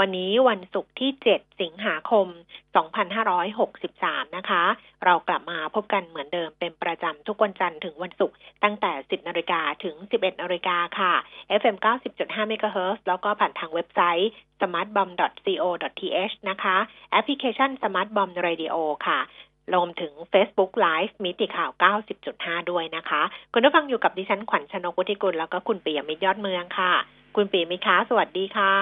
วันนี้วันศุกร์ที่ 7 สิงหาคม 2563 นะคะ เรากลับมาพบกันเหมือนเดิมเป็นประจำทุกวันจันทร์ถึงวันศุกร์ตั้งแต่ 10 นาฬิกาถึง 11 นาฬิกาค่ะ FM 90.5 MHz แล้วก็ผ่านทางเว็บไซต์ smartbomb.co.th นะคะ แอปพลิเคชัน smartbomb radio ค่ะ รวมถึง Facebook Live มิติข่าว 90.5 ด้วยนะคะ คุณผู้ฟังอยู่กับดิฉันขวัญชนกุธิกุลแล้วก็คุณปียมิตรยอดเมืองค่ะ คุณปียมิตรคะสวัสดีค่ะ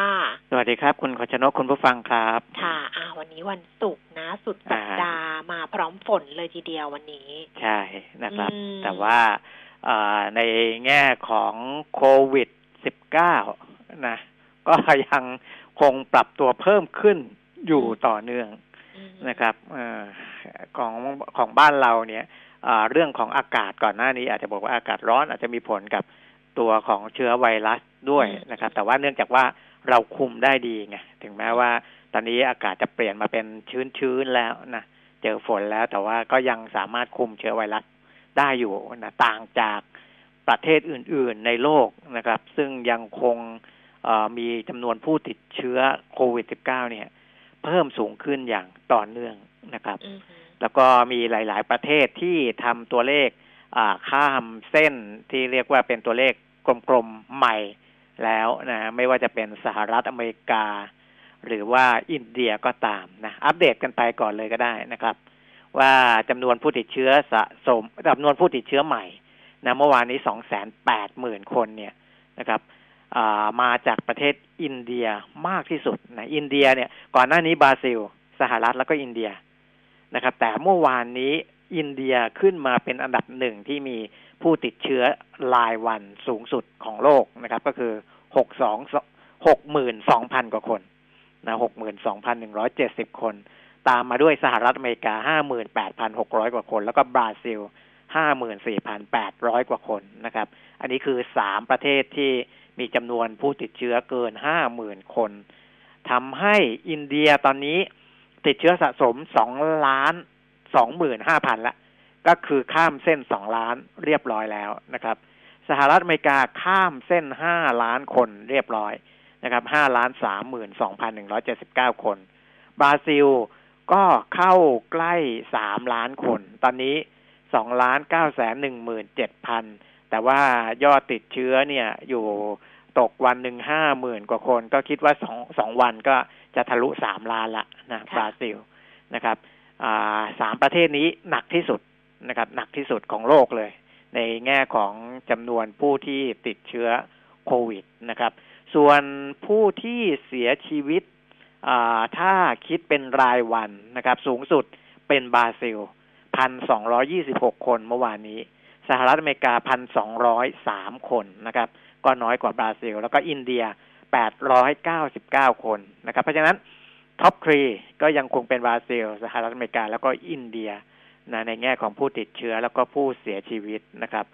สวัสดีครับ คุณขวัญชนกคุณผู้ฟังครับ ค่ะอ่าวันนี้วันศุกร์นะ สุดสัปดาห์มาพร้อมฝนเลยทีเดียววันนี้ ใช่นะครับอืมแต่ว่าเอ่อในแง่ของโควิด -19 นะ ก็ยังคงปรับตัวเพิ่มขึ้นอยู่ต่อเนื่องอืม นะครับเออของของบ้านเราเนี่ยเอ่อเรื่องของอากาศก่อนหน้านี้ อาจจะบอกว่าอากาศร้อนอาจจะมีผลกับตัวของเชื้อไวรัสด้วยนะครับ แต่ว่าเนื่องจากว่าเราคุมได้ดีไงถึงแม้ว่า ตอนนี้อากาศจะเปลี่ยนมาเป็นชื้นๆแล้วนะเจอฝนแล้วแต่ว่าก็ยังสามารถคุมเชื้อไวรัสได้อยู่นะต่างจากประเทศอื่น ๆในโลกนะครับ ซึ่งยังคงเอ่อมีจำนวนผู้ติดเชื้อโควิด -19 เนี่ย เพิ่มสูงขึ้นอย่างต่อเนื่องนะครับอืมแล้วก็มีหลาย ๆ ประเทศที่ทำตัวเลขอ่าข้ามเส้นที่เรียกว่าเป็นตัวเลขกลม ๆ ใหม่แล้วนะไม่ว่าจะเป็นสหรัฐอเมริกา หรือว่าอินเดียก็ตามนะ อัปเดตกันไปก่อนเลยก็ได้นะครับ ว่าจำนวนผู้ติดเชื้อสะสมจำนวนผู้ติดเชื้อใหม่นะเมื่อวานนี้สองแสนแปดหมื่นคนเนี่ยนะครับอ่า มาจากประเทศอินเดียมากที่สุดนะอินเดียเนี่ยก่อนหน้านี้บราซิล สหรัฐแล้วก็อินเดียนะครับ แต่เมื่อวานนี้อินเดียขึ้นมาเป็นอันดับหนึ่งที่มีผู้ติดเชื้อรายวันสูงสุดของโลกนะครับ ก็คือหกสองหกหมื่นสองพันกว่าคนนะหกหมื่นสองพันหนึ่งร้อยเจ็ดสิบคน ตามมาด้วยสหรัฐอเมริกาห้าหมื่นแปดพันหกร้อยกว่าคน แล้วก็บราซิลห้าหมื่นสี่พันแปดร้อยกว่าคนนะครับ อันนี้คือสามประเทศที่ มีจำนวนผู้ติดเชื้อเกินห้าหมื่นคนทำให้อินเดียตอนนี้ติดเชื้อสะสมสองล้านสองหมื่นห้าพันละ ก็คือข้ามเส้นสองล้านเรียบร้อยแล้วนะครับ สหรัฐอเมริกาข้ามเส้นห้าล้านคนเรียบร้อยนะครับห้าล้านสามหมื่นสองพันหนึ่งร้อยเจ็ดสิบเก้าคน บราซิลก็เข้าใกล้สามล้านคน ตอนนี้สองล้านเก้าแสนหนึ่งหมื่นเจ็ดพัน แต่ว่ายอดติดเชื้อเนี่ยอยู่ตกวันหนึ่งห้าหมื่นกว่าคน ก็คิดว่าสองสองวันก็จะทะลุสามล้านละนะค่ะบราซิลนะครับอ่าสามประเทศนี้หนักที่สุดนะครับ หนักที่สุดของโลกเลย ในแง่ของจำนวนผู้ที่ติดเชื้อโควิดนะครับ ส่วนผู้ที่เสียชีวิตอ่าถ้าคิดเป็นรายวันนะครับ สูงสุดเป็นบราซิลพันสองร้อยยี่สิบหกคนเมื่อวานนี้ สหรัฐอเมริกาพันสองร้อยสามคนนะครับ ก็น้อยกว่าบราซิล แล้วก็อินเดียแปดร้อยเก้าสิบเก้าคนนะครับ เพราะฉะนั้น top three ก็ยังคงเป็นบราซิล สหรัฐอเมริกา แล้วก็อินเดียนะในแง่ของผู้ติดเชื้อแล้วก็ผู้เสียชีวิตนะครับ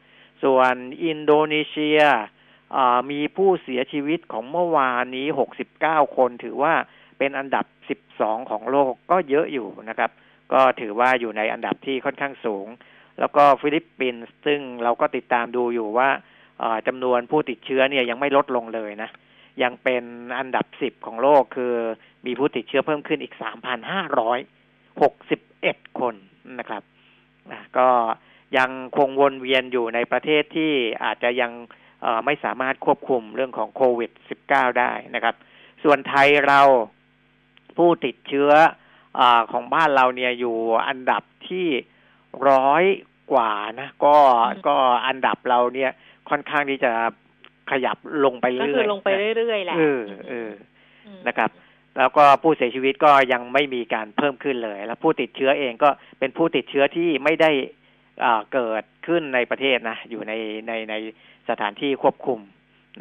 ส่วนอินโดนีเซียมีผู้เสียชีวิตของเมื่อวานนี้ 69 คน ถือว่าเป็นอันดับ 12 ของโลกก็เยอะอยู่นะครับ ก็ถือว่าอยู่ในอันดับที่ค่อนข้างสูง แล้วก็ฟิลิปปินส์ซึ่งเราก็ติดตามดูอยู่ว่าจำนวนผู้ติดเชื้อเนี่ยยังไม่ลดลงเลยนะ ยังเป็นอันดับ10ของโลกคือมีผู้ติดเชื้อเพิ่มขึ้นอีก3,561คนนะครับก็ยังคงวนเวียนอยู่ในประเทศที่อาจจะยังไม่สามารถควบคุมเรื่องของโควิด -19 ได้นะครับ ส่วนไทยเราผู้ติดเชื้ออของบ้านเราเนี่ยอยู่อันดับที่ร้อย กว่านะ ก็อืมก็อันดับเราเนี่ยค่อนข้างที่จะขยับลงไปก็เรื่อยๆคือลงไปนะเรื่อยๆแหละเออเออมนะครับ แล้วก็ผู้เสียชีวิตก็ยังไม่มีการเพิ่มขึ้นเลย แล้วผู้ติดเชื้อเองก็เป็นผู้ติดเชื้อที่ไม่ได้อ่าเกิดขึ้นในประเทศนะ อยู่ในในในสถานที่ควบคุม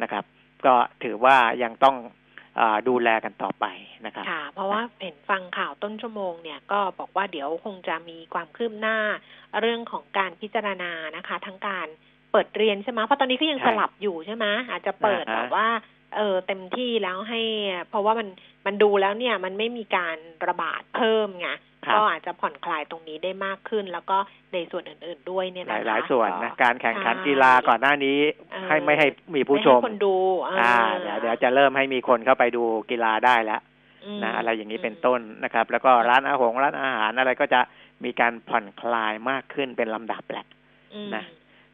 นะครับ ก็ถือว่ายังต้องอ่า ดูแลกันต่อไปนะครับค่ะ เพราะว่าเห็นฟังข่าวต้นชั่วโมงเนี่ยก็บอกว่าเดี๋ยวคงจะมีความคืบหน้าเรื่องของการพิจารณานะคะ ทั้งการเปิดเรียนใช่ไหมเพราะตอนนี้ก็ยังใช่สลับอยู่ใช่ไหมอาจจะเปิดอ่าฮะแบบว่าเออเต็มที่แล้วให้ เพราะว่ามันมันดูแล้วเนี่ย มันไม่มีการระบาดเพิ่มไงครับ ก็อาจจะผ่อนคลายตรงนี้ได้มากขึ้น แล้วก็ในส่วนอื่น ๆ ด้วยเนี่ยหนะลายคะหลายส่วนนะก็การแข่งขันใช่กีฬาก่อนหน้านี้เออให้ไม่ให้มีผู้ชมไให้คนดูอ่าเดี๋ยวเดี๋ยวจะเริ่มให้มีคนเข้าไปดูกีฬาได้แล้วมนะอะไรอย่างนี้เป็นมต้นนะครับ แล้วก็ร้านอาหงร้านอาหารอะไรก็จะมีการผ่อนคลายมากขึ้นเป็นลำดับแหละอืมนะ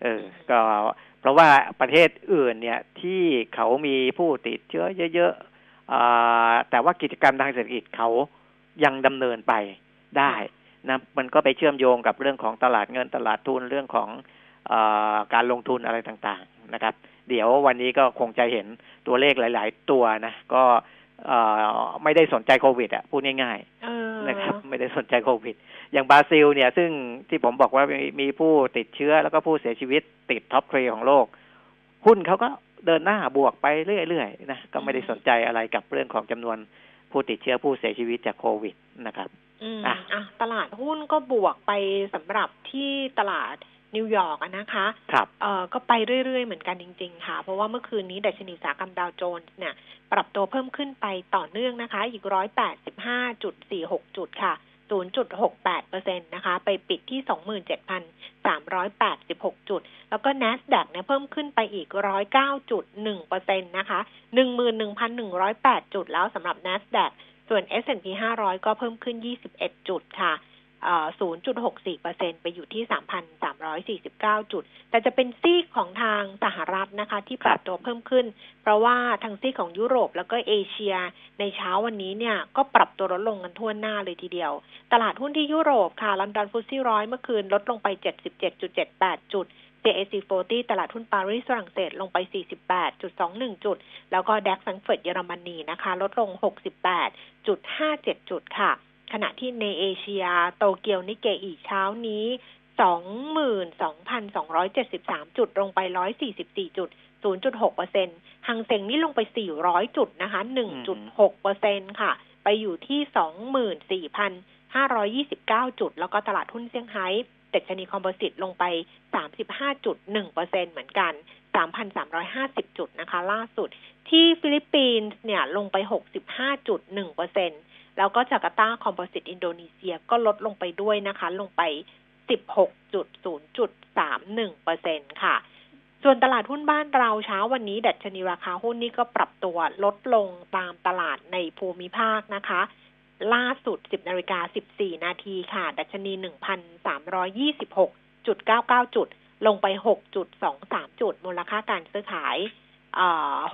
เออ ก็เพราะว่าประเทศอื่นเนี่ยที่เขามีผู้ติดเชื้อเยอะๆอ่าแต่ว่ากิจกรรมทางเศรษฐกิจเขายังดำเนินไป ได้นะมันก็ไปเชื่อมโยงกับเรื่องของตลาดเงินตลาดทุนเรื่องของอาการลงทุนอะไรต่างๆนะครับ เดี๋ยววันนี้ก็คงจะเห็นตัวเลขหลาย ๆ ตัวนะก็เอ่อไม่ได้สนใจโควิดอะพูดง่ายเออๆนะครับ ไม่ได้สนใจโควิด อย่างบราซิล เนี่ย ซึ่งที่ผมบอกว่ามีมีผู้ติดเชื้อแล้วก็ผู้เสียชีวิตติด top three ของโลก หุ้นเขาก็เดินหน้าบวกไปเรื่อยๆนะก็ไม่ได้สนใจอะไรกับเรื่องของจำนวนผู้ติดเชื้อผู้เสียชีวิตจากโควิดนะครับ อืมอะอะตลาดหุ้นก็บวกไปสำหรับที่ตลาดนิวยอร์กอะนะคะครับเอ่อก็ไปเรื่อยๆ เหมือนกันจริง ๆ ค่ะ เพราะว่าเมื่อคืนนี้ดัชนีอุตสาหกรรมดาวโจนส์เนี่ย ปรับตัวเพิ่มขึ้นไปต่อเนื่องนะคะ อีกร้อยแปดสิบห้าจุดสี่หกจุดค่ะศูนย์จุดหกแปดเปอร์เซ็นตนะคะ ไปปิดที่สองหมื่นเจ็ดพันสามร้อยแปดสิบหกจุด แล้วก็ NASDAQ เนี่ยเพิ่มขึ้นไปอีกร้อยเก้าจุดหนึ่งเปอร์เซ็นตนะคะหนึ่งหมื่นหนึ่งพันหนึ่งร้อยแปดจุดแล้วสำหรับ NASDAQ ส่วน S&P 500 ก็เพิ่มขึ้น 21 จุดค่ะเอ่อ0.64%ไปอยู่ที่ 3,349 จุด แต่จะเป็นซีกของทางสหรัฐนะคะ ที่ปรับตัวเพิ่มขึ้น เพราะว่าทางซีกของยุโรปแล้วก็เอเชีย ในเช้าวันนี้เนี่ย ก็ปรับตัวลดลงกันทั่วหน้าเลยทีเดียว ตลาดหุ้นที่ยุโรปค่ะลอนดอน FTSE ร้อยเมื่อคืนลดลงไป 77.78 จุด CAC 40 ตลาดหุ้นปารีสฝรั่งเศสลงไป 48.21 จุด แล้วก็ DAX แฟรงก์เฟิร์ตเยอรมนีนะคะ ลดลง 68.57 จุดค่ะ ขณะที่ในเอเชีย โตเกียวนิกเคอิเช้านี้ 22,273 จุดลงไป 144 จุด 0.6เปอร์เซ็นหังเซ็งนี่ลงไป 400 จุดนะคะ 1.6เปอร์เซ็นค่ะ ไปอยู่ที่ 24,529 จุด แล้วก็ตลาดหุ้นเซี่ยงไฮ้ ดัชนีคอมโพสิตลงไป 35.1เปอร์เซ็นเหมือนกัน 3,350 จุดนะคะ ล่าสุด ที่ฟิลิปปินส์เนี่ยลงไป 65.1เปอร์เซ็นแล้วก็จาการ์ตาคอมโพสิตอินโดนีเซียก็ลดลงไปด้วยนะคะ ลงไป 16.0.31เปอร์เซ็นค่ะส่วนตลาดหุ้นบ้านเราเช้าวันนี้ ดัชนีราคาหุ้นนี่ก็ปรับตัวลดลงตามตลาดในภูมิภาคนะคะ ล่าสุด 10นาฬิกา14 นาทีค่ะ ดัชนี 1,326.99 จุด ลงไป 6.23 จุด มูลค่าการซื้อขาย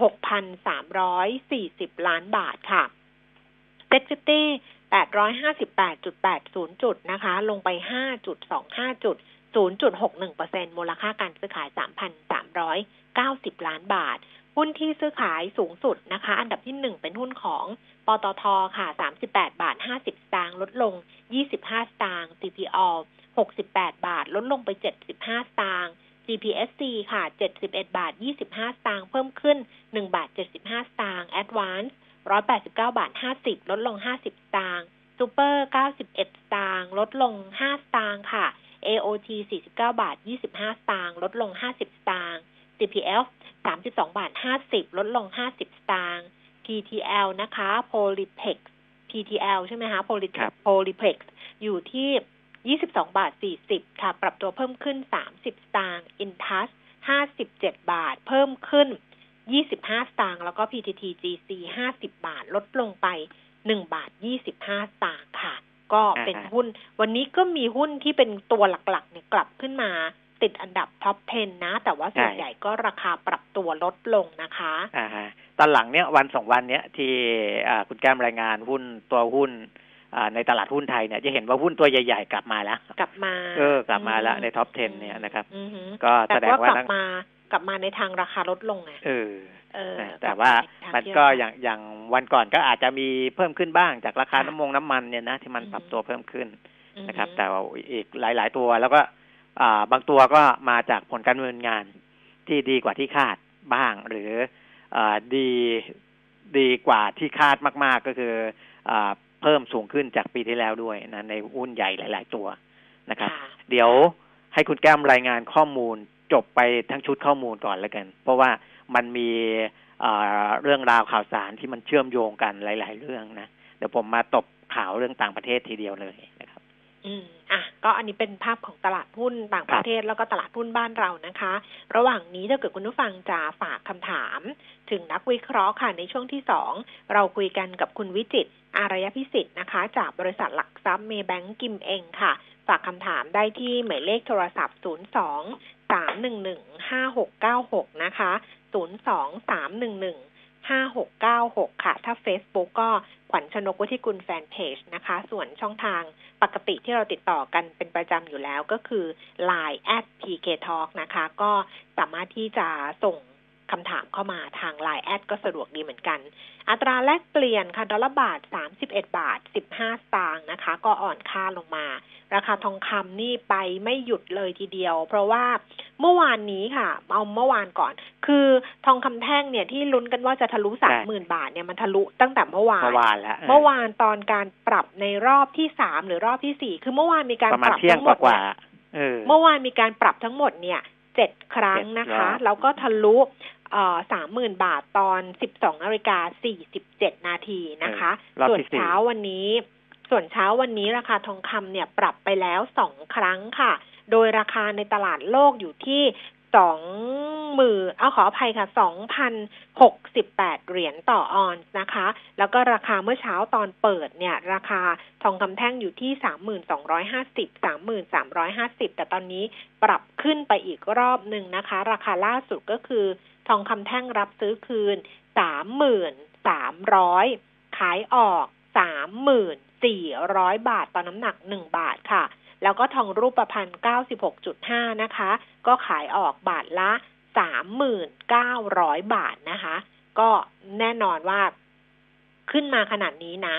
6,340 ล้านบาทค่ะSET fifty 858.80 จุดนะคะ ลงไป 5.25 จุด 0.61%มูลค่าการซื้อขาย 3,390 ล้านบาท หุ้นที่ซื้อขายสูงสุดนะคะ อันดับที่หนึ่งเป็นหุ้นของปตทค่ะ 38 บาท 50 สตางค์ลดลง 25 สตางค์ CPALL 68 บาท ลดลงไป 75 สตางค์ GPSC ค่ะ 71 บาท 25 สตางค์ เพิ่มขึ้น 1 บาท 75 สตางค์ Advance 189 บาท 50 ลดลง 50 สตางค์ Super 91 สตางค์ ลดลง 5 สตางค์ค่ะ AOT 49 บาท 25 สตางค์ ลดลง 50 สตางค์ CPF 32 บาท 50 ลดลง 50 สตางค์ PTL นะคะ Polypex PTL ใช่ไหมคะ Polypex Polypex อยู่ที่ 22 บาท 40 ค่ะ ปรับตัวเพิ่มขึ้น 30 สตางค์ Intouch 57 บาท เพิ่มขึ้น 25 สตางค์ แล้วก็ PTT GC 50 บาท ลดลงไป 1 บาท 25 สตางค์ค่ะ ก็เป็นหุ้น วันนี้ก็มีหุ้นที่เป็นตัวหลักๆเนี่ยกลับขึ้นมา ติดอันดับ top 10 นะ แต่ว่าส่วนใหญ่ก็ราคาปรับตัวลดลงนะคะอ่าฮะตอนหลังเนี้ยวันสองวันเนี้ยที่อ่าคุณแก้มรายงานหุ้นตัวหุ้นอ่าในตลาดหุ้นไทยเนี่ยจะเห็นว่าหุ้นตัวใหญ่ ๆ กลับมาแล้ว กลับมา เออกลับมาแล้วใน top 10 เนี่ยนะครับอือฮึก็แต่แสดงว่าว่ากลันับกมากลับมาในทางราคาลดลงไงเออเออนะกลัแต่บว่าในทางมันที่ก็ราคาอย่างอย่างวันก่อนก็อาจจะมีเพิ่มขึ้นบ้างจากราคาค่ะน้ำมงน้ำมันเนี่ยนะที่มันอือฮึปรับตัวเพิ่มขึ้นอือฮึนะครับ แต่ว่าอีกหลาย ๆ ตัวแล้วก็อ่า บางตัวก็มาจากผลการดำเนินงานที่ดีกว่าที่คาดบ้าง หรืออ่าดีดีกว่าที่คาดมาก ๆ ก็คืออเพิ่มสูงขึ้นจากปีที่แล้วด้วยนะในหุ้นใหญ่หลาย ๆ ตัวนะครับ เดี๋ยวให้คุณแก้มรายงานข้อมูลจบไปทั้งชุดข้อมูลก่อนแล้วกัน เพราะว่ามันมีเรื่องราวข่าวสารที่มันเชื่อมโยงกันหลาย ๆ เรื่องนะ เดี๋ยวผมมาตบข่าวเรื่องต่างประเทศทีเดียวเลยนะครับ อืม อะก็อันนี้เป็นภาพของตลาดหุ้นต่างประเทศแล้วก็ตลาดหุ้นบ้านเรานะคะ ระหว่างนี้ถ้าเกิดคุณผู้ฟังจะฝากคำถาม ถึงนักวิเคราะห์ค่ะในช่วงที่สองเราคุยกันกับคุณวิจิตอารยพิสิทธิ์นะคะ จากบริษัทหลักทรัพย์เมย์แบงก์กิมเองค่ะ ฝากคำถามได้ที่หมายเลขโทรศัพท์ 02 311 5696 นะคะ 02 311 5696 ค่ะ ถ้า Facebook ก็ขวัญชนกวุฒิกุลแฟนเพจนะคะ ส่วนช่องทางปกติที่เราติดต่อกันเป็นประจำอยู่แล้วก็คือ Line at pk talk นะคะ ก็สามารถที่จะส่งคำถามเข้ามาทาง Line แอดก็สะดวกดีเหมือนกัน อัตราแลกเปลี่ยนค่ะ ดอลลาร์บาท 31 บาท 15 สตางค์นะคะ ก็อ่อนค่าลงมา ราคาทองคำนี่ไปไม่หยุดเลยทีเดียว เพราะว่าเมื่อวานนี้ค่ะ เอาเมื่อวานก่อน คือทองคำแท่งเนี่ยที่ลุ้นกันว่าจะทะลุสามหมื่นบาทเนี่ยมันทะลุตั้งแต่เมื่อวาน เมื่อวานแล้วเมื่อวานตอนการปรับในรอบที่สามหรือรอบที่สี่คือเมื่อวานมีการประมาปณรับเที่ยงทั้งหมดกว่าเนี่ยเมื่อวานมีการปรับทั้งหมดเนี่ยเจ็ดครั้งนะคะแล้วก็ทะลุสามหมื่นบาทตอนสิบสองนาฬิกาสี่สิบเจ็ดนาทีนะคะ ส่วนเช้าวันนี้ ส่วนเช้าวันนี้ราคาทองคำเนี่ยปรับไปแล้วสองครั้งค่ะ โดยราคาในตลาดโลกอยู่ที่สองหมื่นเอาขออภัยค่ะสองพันหกสิบแปดเหรียญต่อออนซ์นะคะ แล้วก็ราคาเมื่อเช้าตอนเปิดเนี่ย ราคาทองคำแท่งอยู่ที่สามหมื่นสองร้อยห้าสิบสามหมื่นสามร้อยห้าสิบแต่ตอนนี้ปรับขึ้นไปอีกรอบหนึ่งนะคะ ราคาล่าสุดก็คือทองคำแท่งรับซื้อคืนสามหมื่นสามร้อยขายออก สามหมื่นสี่ร้อยบาทต่อน้ำหนักหนึ่งบาทค่ะ แล้วก็ทองรูปประพันธ์เก้าสิบหกจุดห้านะคะ ก็ขายออกบาทละสามหมื่นเก้าร้อยบาทนะคะ ก็แน่นอนว่าขึ้นมาขนาดนี้นะ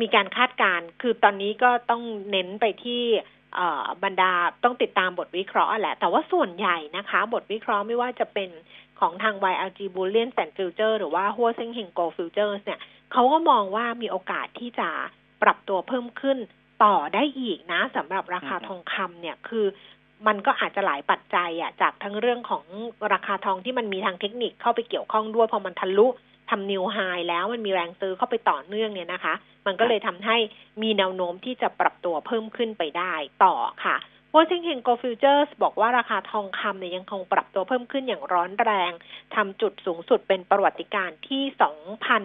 มีการคาดการณ์คือตอนนี้ก็ต้องเน้นไปที่บรรดาต้องติดตามบทวิเคราะห์แหละ แต่ว่าส่วนใหญ่นะคะ บทวิเคราะห์ไม่ว่าจะเป็น ของทาง YLG Bullion and Future หรือว่าหัวเซ็งเฮงโก Futures เนี่ยเขาก็มองว่ามีโอกาสที่จะปรับตัวเพิ่มขึ้นต่อได้อีกนะสำหรับราคาทองคำเนี่ยคือมันก็อาจจะหลายปัจจัยอะจากทั้งเรื่องของราคาทองที่มันมีทางเทคนิคเข้าไปเกี่ยวข้องด้วยพอมันทะลุทำนิวไฮแล้วมันมีแรงซื้อเข้าไปต่อเนื่องเนี่ยนะคะ มันก็เลยทำให้มีแนวโน้มที่จะปรับตัวเพิ่มขึ้นไปได้ต่อค่ะ ฮั่วเซ่งเฮง Gold Futures บอกว่าราคาทองคำเนี่ยยังคงปรับตัวเพิ่มขึ้นอย่างร้อนแรงทำจุดสูงสุดเป็นประวัติการณ์ที่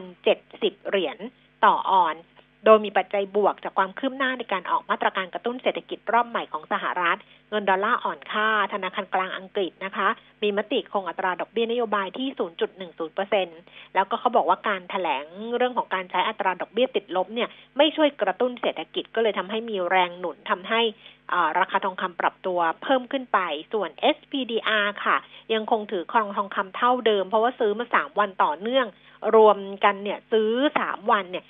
2,070 เหรียญต่อออนซ์ โดยมีปัจจัยบวกจากความคืบหน้าในการออกมาตรการกระตุ้นเศรษฐกิจรอบใหม่ของสหรัฐ เงินดอลลาร์อ่อนค่า ธนาคารกลางอังกฤษนะคะ มีมติคงอัตราดอกเบี้ยนโยบายที่ 0.10%แล้วก็เขาบอกว่าการถแถลงเรื่องของการใช้อัตราดอกเบี้ยติดลบเนี่ยไม่ช่วยกระตุ้นเศรษฐกิจก็เลยทำให้มีแรงหนุนทำให้ราคาทองคำปรับตัวเพิ่มขึ้นไป ส่วน SPDR ค่ะ ยังคงถือครองทองคำเท่าเดิม เพราะว่าซื้อมา3วันต่อเนื่อง รวมกันเนี่ยซื้อ3วันเนี่ย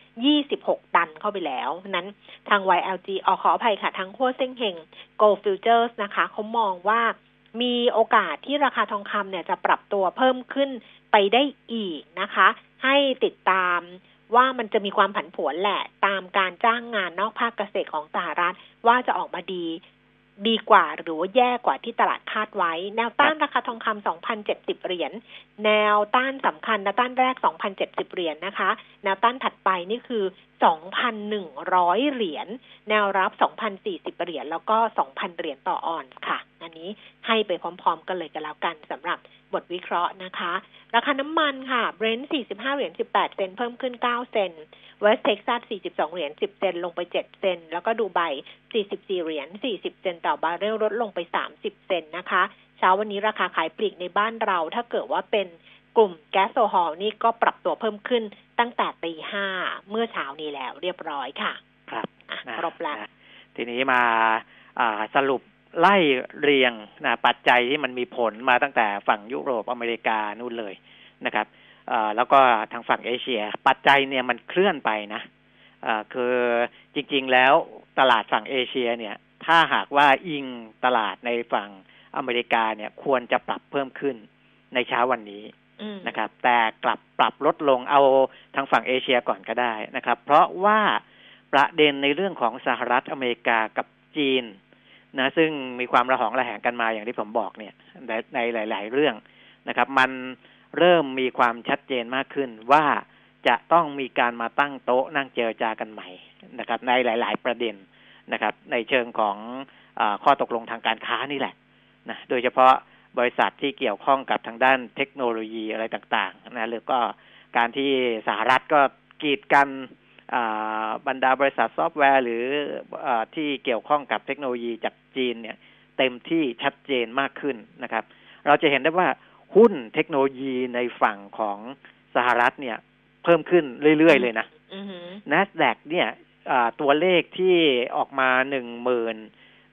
26ตันเข้าไปแล้ว นั้นทาง YLG ออขออภัยค่ะทั้งขั้วเส้งเฮง Gold Futures นะคะเขามองว่ามีโอกาสที่ราคาทองคำเนี่ยจะปรับตัวเพิ่มขึ้นไปได้อีกนะคะ ให้ติดตามว่ามันจะมีความผันผวนแหละตามการจ้างงานนอกภาคเกษตรของสหรัฐว่าจะออกมาดี ดีกว่าหรือว่าแย่กว่าที่ตลาดคาดไว้ แนวต้านราคาทองคำ2,070 เหรียญ แนวต้านสำคัญแนวต้านแรก 2,070 เหรียญนะคะ แนวต้านถัดไปนี่คือ 2,100 เหรียญ แนวรับ 2,040 เหรียญ แล้วก็ 2,000 เหรียญต่อออนซ์ค่ะ อันนี้ให้ไปพร้อมๆ กันเลยกันแล้วกันสำหรับบทวิเคราะห์นะคะ ราคาน้ำมันค่ะ เบรนท์45 เหรียญ 18 เซนต์ เพิ่มขึ้น 9 เซนต์ เวสต์เท็กซัส 42 เหรียญ 10 เซน ลงไป 7 เซนต์ แล้วก็ดูไบ 44 เหรียญ 40 เซนต์ต่อบาร์เรลลดลงไป 30 เซนต์นะคะ เช้าวันนี้ราคาขายปลีกในบ้านเราถ้าเกิดว่าเป็น กลุ่มแก๊สโซฮอลนี่ก็ปรับตัวเพิ่มขึ้นตั้งแต่ตีห้าเมื่อเช้านี้แล้วเรียบร้อยค่ะ ครับครบแล้วทีนี้มาสรุปไล่เรียงนะปัจจัยที่มันมีผลมาตั้งแต่ฝั่งยุโรปอเมริกานู่นเลยนะครับแล้วก็ทางฝั่งเอเชีย ปัจจัยเนี่ยมันเคลื่อนไปนะคือจริง ๆ แล้วตลาดฝั่งเอเชียเนี่ย ถ้าหากว่าอิงตลาดในฝั่งอเมริกาเนี่ย ควรจะปรับเพิ่มขึ้นในเช้าวันนี้อืม นะครับ แต่กลับปรับลดลงเอาทางฝั่งเอเชียก่อนก็ได้นะครับ เพราะว่าประเด็นในเรื่องของสหรัฐอเมริกากับจีนนะซึ่งมีความระหองระแหงกันมาอย่างที่ผมบอกเนี่ยในหลาย ๆ เรื่องนะครับ มันเริ่มมีความชัดเจนมากขึ้นว่าจะต้องมีการมาตั้งโต๊ะนั่งเจรจากันใหม่นะครับ ในหลาย ๆ ประเด็นนะครับ ในเชิงของอข้อตกลงทางการค้านี่แหละนะโดยเฉพาะ บริษัทที่เกี่ยวข้องกับทางด้านเทคโนโลยีอะไรต่างๆนะหรือก็การที่สหรัฐก็กีดกันอ่าบรรดาบริษัทซอฟต์แวร์ หรืออาที่เกี่ยวข้องกับเทคโนโลยีจากจีนเนี่ย เต็มที่ชัดเจนมากขึ้นนะครับ เราจะเห็นได้ว่าหุ้นเทคโนโลยีในฝั่งของสหรัฐเนี่ย เพิ่มขึ้นเรื่อย ๆ เลยนะอือหือ NASDAQ เนี่ยอ่าตัวเลขที่ออกมาหนึ่งหมื่น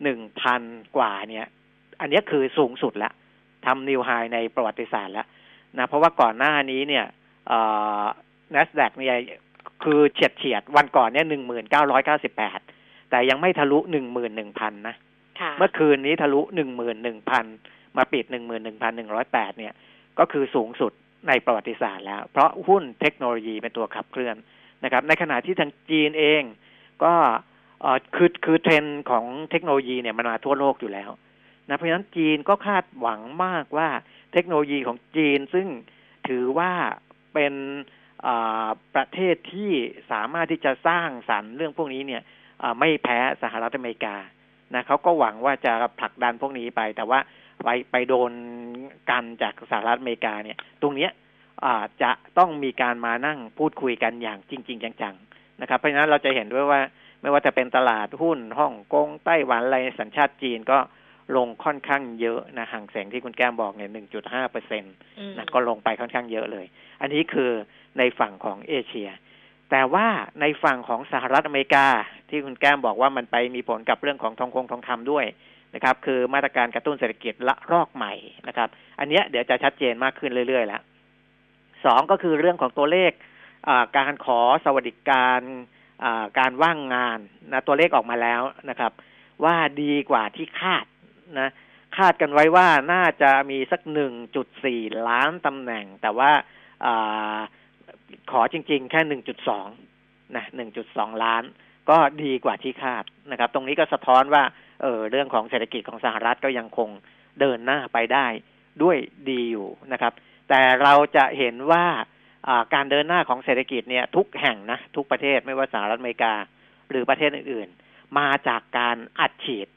หนึ่งพันกว่าเนี่ย อันเนี้ยคือสูงสุดแล้ว ทำนิวไฮในประวัติศาสตร์แล้วนะเพราะว่าก่อนหน้านี้เนี่ยเอ่อ NASDAQ เนี่ยคือเฉียดเฉียดๆวันก่อนเนี่ยหนึ่งหมื่นเก้าร้อยเก้าสิบแปดแต่ยังไม่ทะลุหนึ่งหมื่นหนึ่งพันนะค่ะเมื่อคืนนี้ทะลุหนึ่งหมื่นหนึ่งพันมาปิดหนึ่งหมื่นหนึ่งพันหนึ่งร้อยแปดเนี่ย ก็คือสูงสุดในประวัติศาสตร์แล้ว เพราะหุ้นเทคโนโลยีเป็นตัวขับเคลื่อนนะครับ ในขณะที่ทางจีนเองก็เอ่อคือคือเทรนด์ของเทคโนโลยีเนี่ยมันมาทั่วโลกอยู่แล้ว นะเพราะฉะนั้นจีนก็คาดหวังมากว่าเทคโนโลยีของจีนซึ่งถือว่าเป็นประเทศที่สามารถที่จะสร้างสรรค์เรื่องพวกนี้เนี่ยไม่แพ้สหรัฐอเมริกานะเขาก็หวังว่าจะผลักดันพวกนี้ไป แต่ว่าไปไปโดนกันจากสหรัฐอเมริกาเนี่ย ตรงเนี้ยจะต้องมีการมานั่งพูดคุยกันอย่างจริง ๆ จังๆนะครับ เพราะฉะนั้นเราจะเห็นด้วยว่า ไม่ว่าจะเป็นตลาดหุ้นฮ่องกงไต้หวันอะไรสัญชาติจีนก็ ลงค่อนข้างเยอะนะห่างแสงที่คุณแก้มบอกเนี่ยหนึ่งจุดห้าเปอร์เซ็นตอืมนะก็ลงไปค่อนข้างเยอะเลย อันนี้คือในฝั่งของเอเชีย แต่ว่าในฝั่งของสหรัฐอเมริกา ที่คุณแก้มบอกว่ามันไปมีผลกับเรื่องของทองคงทองคำด้วยนะครับ คือมาตรการกระตุ้นเศรษฐกิจละรอกใหม่นะครับ อันเนี้ยเดี๋ยวจะชัดเจนมากขึ้นเรื่อยๆแล้วสองก็คือเรื่องของตัวเลขอ่าการขอสวัสดิการอ่าการว่างงานนะตัวเลขออกมาแล้วนะครับ ว่าดีกว่าที่คาด นะคาดกันไว้ว่าน่าจะมีสักหนึ่งจุดสี่ล้านตำแหน่ง แต่ว่าอขอจริง ๆ แค่หนึ่งจุดสองนะหนึ่งจุดสองล้าน ก็ดีกว่าที่คาดนะครับ ตรงนี้ก็สะท้อนว่า เออเรื่องของเศรษฐกิจของสหรัฐก็ยังคงเดินหน้าไปได้ด้วยดีอยู่นะครับ แต่เราจะเห็นว่าอ่าการเดินหน้าของเศรษฐกิจเนี่ย ทุกแห่งนะ ทุกประเทศไม่ว่าสหรัฐอเมริกา หรือประเทศอื่น ๆ มาจากการอัดฉีด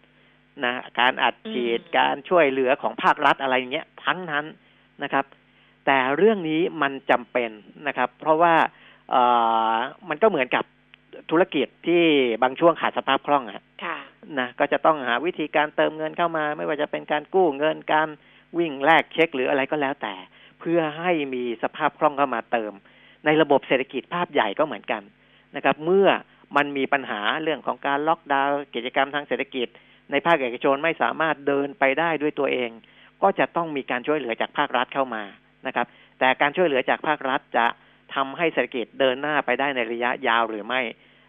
นะการอัดฉีดอืมการช่วยเหลือของภาครัฐอะไรเงี้ยทั้งนั้นนะครับ แต่เรื่องนี้มันจำเป็นนะครับ เพราะว่าเอ่อมันก็เหมือนกับธุรกิจที่บางช่วงขาดสภาพคล่องอะค่ะนะก็จะต้องหาวิธีการเติมเงินเข้ามา ไม่ว่าจะเป็นการกู้เงินการวิ่งแลกเช็คหรืออะไรก็แล้วแต่ เพื่อให้มีสภาพคล่องเข้ามาเติม ในระบบเศรษฐกิจภาพใหญ่ก็เหมือนกันนะครับ เมื่อมันมีปัญหาเรื่องของการล็อกดาวน์กิจกรรมทางเศรษฐกิจ ในภาคเอกชนไม่สามารถเดินไปได้ด้วยตัวเอง ก็จะต้องมีการช่วยเหลือจากภาครัฐเข้ามานะครับ แต่การช่วยเหลือจากภาครัฐจะทำให้เศรษฐกิจเดินหน้าไปได้ในระยะยาวหรือไม่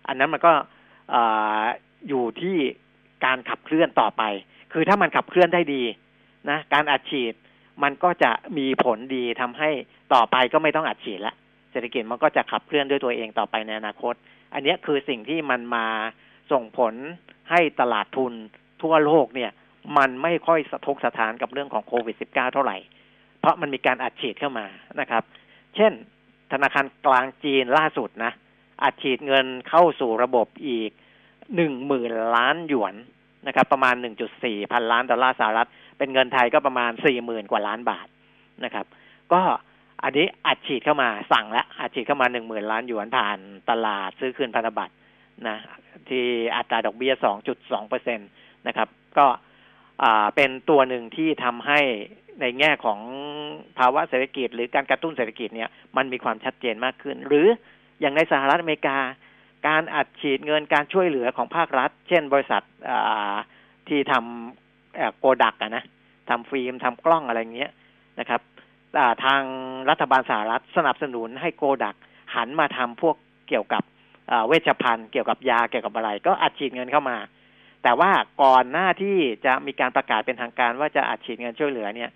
อันนั้นมันก็เอ่อยู่ที่การขับเคลื่อนต่อไป คือถ้ามันขับเคลื่อนได้ดีนะ การอัดฉีดมันก็จะมีผลดีทำให้ต่อไปก็ไม่ต้องอัดฉีดละเศรษฐกิจมันก็จะขับเคลื่อนด้วยตัวเองต่อไปในอนาคต อันนี้คือสิ่งที่มันมาส่งผลให้ตลาดทุน ทั่วโลกเนี่ย มันไม่ค่อยสะทกสะท้านกับเรื่องของโควิด -19 เท่าไหร่ เพราะมันมีการอัดฉีดเข้ามานะครับ เช่น ธนาคารกลางจีนล่าสุดนะ อัดฉีดเงินเข้าสู่ระบบอีกหนึ่งหมื่นล้านหยวนนะครับ ประมาณหนึ่งจุดสี่พันล้านดอลลาร์สหรัฐ เป็นเงินไทยก็ประมาณสี่หมื่นกว่าล้านบาทนะครับ ก็อันนี้อัดฉีดเข้ามาสั่งแล้วอัดฉีดเข้ามาหนึ่งหมื่นล้านหยวนผ่านตลาดซื้อคืนพันธบัตรนะที่อัตราดอกเบี้ยสองจุดสองเปอร์เซ็นต นะครับ ก็เป็นตัวหนึ่งที่ทำให้ในแง่ของภาวะเศรษฐกิจ หรือการกระตุ้นเศรษฐกิจเนี่ยมันมีความชัดเจนมากขึ้น หรืออย่างในสหรัฐอเมริกา การอัดฉีดเงินการช่วยเหลือของภาครัฐ เช่นบริษัทที่ทำโกดักอะนะทำฟิล์มทำกล้องอะไรเงี้ยนะครับาทางรัฐบาลสหรัฐสนับสนุนให้โกดักหันมาทำพวกเกี่ยวกับเวชภัณฑ์เกี่ยวกับยาเกี่ยวกับอะไร ก็อัดฉีดเงินเข้ามา แต่ว่าก่อนหน้าที่จะมีการประกาศเป็นทางการว่าจะอัดฉีดเงินช่วยเหลือเนี่ย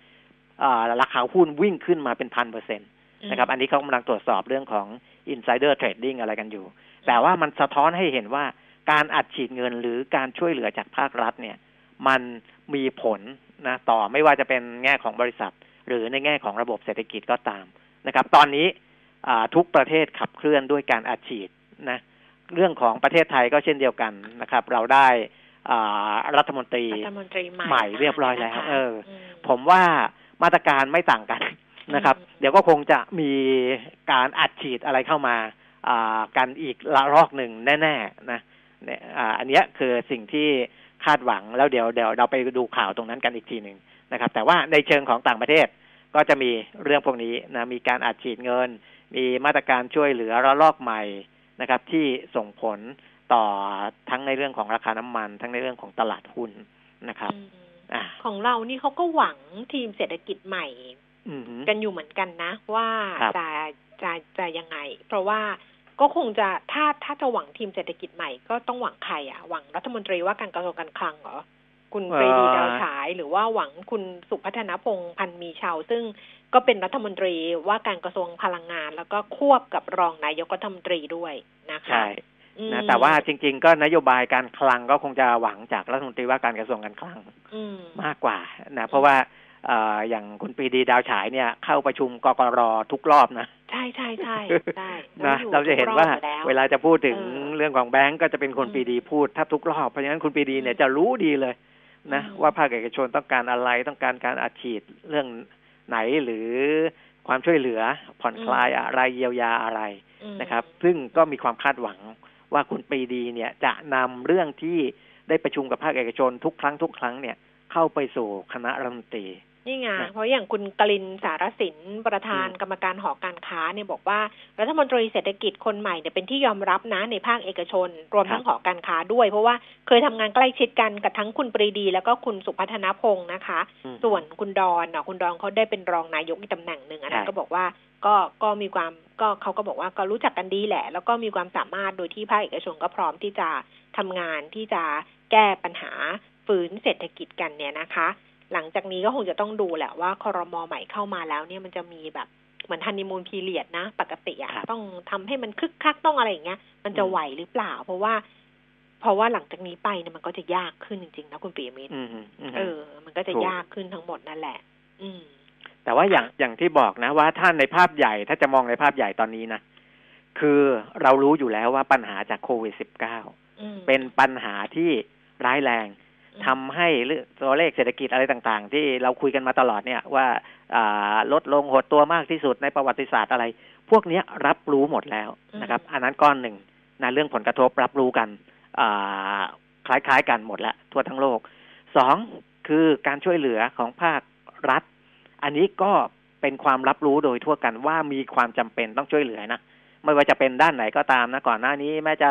ราคาหุ้นวิ่งขึ้นมาเป็นพันเปอร์เซ็นตนะครับ อันนี้เขากำลังตรวจสอบเรื่องของ insider trading อะไรกันอยู่ แต่ว่ามันสะท้อนให้เห็นว่าการอัดฉีดเงินหรือการช่วยเหลือจากภาครัฐเนี่ย มันมีผลนะต่อไม่ว่าจะเป็นแง่ของบริษัท หรือในแง่ของระบบเศรษฐกิจก็ตามนะครับ ตอนนี้ทุกประเทศขับเคลื่อนด้วยการอัดฉีดนะเรื่องของประเทศไทยก็เช่นเดียวกันนะครับ เราได้ รัฐมนตรีใหม่เรียบร้อยแล้ว เออ ผมว่ามาตรการไม่ต่างกันนะครับ เดี๋ยวก็คงจะมีการอัดฉีดอะไรเข้ามากันอีกละรอกหนึ่งแน่ๆนะเนี่ยอันนี้คือสิ่งที่คาดหวังแล้วเดี๋ยวเดี๋ยวเราไปดูข่าวตรงนั้นกันอีกทีหนึ่งนะครับ แต่ว่าในเชิงของต่างประเทศก็จะมีเรื่องพวกนี้นะมีการอัดฉีดเงิน มีมาตรการช่วยเหลือระลอกใหม่นะครับ ที่ส่งผล ต่อทั้งในเรื่องของราคาน้ำมัน ทั้งในเรื่องของตลาดหุ้นนะครับอของเรานี่เขาก็หวังทีมเศรษฐกิจใหม่กันอยู่เหมือนกันนะ ว่าจะจะจะยังไง เพราะว่าก็คงจะถ้าถ้าจะหวังทีมเศรษฐกิจใหม่ก็ต้องหวังใครอะหวังรัฐมนตรีว่าการกระทรวงการคลังเหรอคุณปรีดีดาวฉายหรือว่าหวังคุณสุพัฒนพงศ์พันมีชาว ซึ่งก็เป็นรัฐมนตรีว่าการกระทรวงพลังงาน แล้วก็ควบกับรองนายกรัฐมนตรีด้วยนะคะใช่ นะแต่ว่าจริง ๆ ก็นโยบายการคลังก็คงจะหวังจากรัฐมนตรีว่าการกระทรวงการคลังมากกว่านะเพราะว่าอย่างคุณปีดีดาวฉายเนี่ยเข้าประชุมกกรทุกรอบนะใช่ใช่ใช่ใช่นะเราจะเห็นว่าเวลาจะพูดถึงเรื่องของแบงก์ก็จะเป็นคนปีดีพูดแทบทุกรอบเพราะฉะนั้นคุณปีดีเนี่ยจะรู้ดีเลยนะว่าภาคเอกชนต้องการอะไรต้องการการอัดฉีดเรื่องไหนหรือความช่วยเหลือผ่อนคลายอะไรเยียวยาอะไรนะครับ ซึ่งก็มีความคาดหวัง ว่าคุณปีดีเนี่ยจะนำเรื่องที่ได้ประชุมกับภาคเอกชนทุกครั้งทุกครั้งเนี่ยเข้าไปสู่คณะรัฐมนตรี นี่ไงเพราะอย่างคุณกลินสารสินประธานกรรมการหอการค้าเนี่ยบอกว่า รัฐมนตรีเศรษฐกิจคนใหม่เนี่ยเป็นที่ยอมรับนะในภาคเอกชน รวมทั้งหอการค้าด้วย เพราะว่าเคยทำงานใกล้ชิดกันกับทั้งคุณปรีดี แล้วก็คุณสุพัฒนพงศ์นะคะ ส่วนคุณดอนเนาะคุณดอนเขาได้เป็นรองนายกอีกตำแหน่งหนึ่งอันนั้นก็บอกว่าก็ก็มีความก็เขาก็บอกว่าก็รู้จักกันดีแหละ แล้วก็มีความสามารถโดยที่ภาคเอกชนก็พร้อมที่จะทำงานที่จะแก้ปัญหาฝืนเศรษฐกิจกันเนี่ยนะคะ หลังจากนี้ก็คงจะต้องดูแหละว่าคอรมอใหม่เข้ามาแล้วเนี่ยมันจะมีแบบเหมือนฮันนีมูนพีเรียดนะ ปกติอะต้องทำให้มันคึกคักต้องอะไรอย่างเงี้ย มันจะไหวหรือเปล่า เพราะว่า เพราะว่าหลังจากนี้ไปเนี่ยมันก็จะยากขึ้นจริงๆนะคุณปีมิตรเออ มันก็จะยากขึ้นทั้งหมดนั่นแหละ อืม แต่ว่าอย่างอย่างที่บอกนะว่าท่านในภาพใหญ่ถ้าจะมองในภาพใหญ่ตอนนี้นะคือเรารู้อยู่แล้วว่าปัญหาจากโควิดสิบเก้าเป็นปัญหาที่ร้ายแรง ทำให้ตัวเลขเศรษฐกิจอะไรต่างๆ ที่เราคุยกันมาตลอดเนี่ยว่าลดลงหดตัวมากที่สุดในประวัติศาสตร์อะไร พวกนี้รับรู้หมดแล้วนะครับ อันนั้นก้อนหนึ่งนะเรื่องผลกระทบรับรู้กันคล้ายๆกันหมดแล้วทั่วทั้งโลกสองคือการช่วยเหลือของภาครัฐ อันนี้ก็เป็นความรับรู้โดยทั่วกันว่ามีความจำเป็นต้องช่วยเหลือนะไม่ว่าจะเป็นด้านไหนก็ตามนะก่อนหน้านี้แม้จะ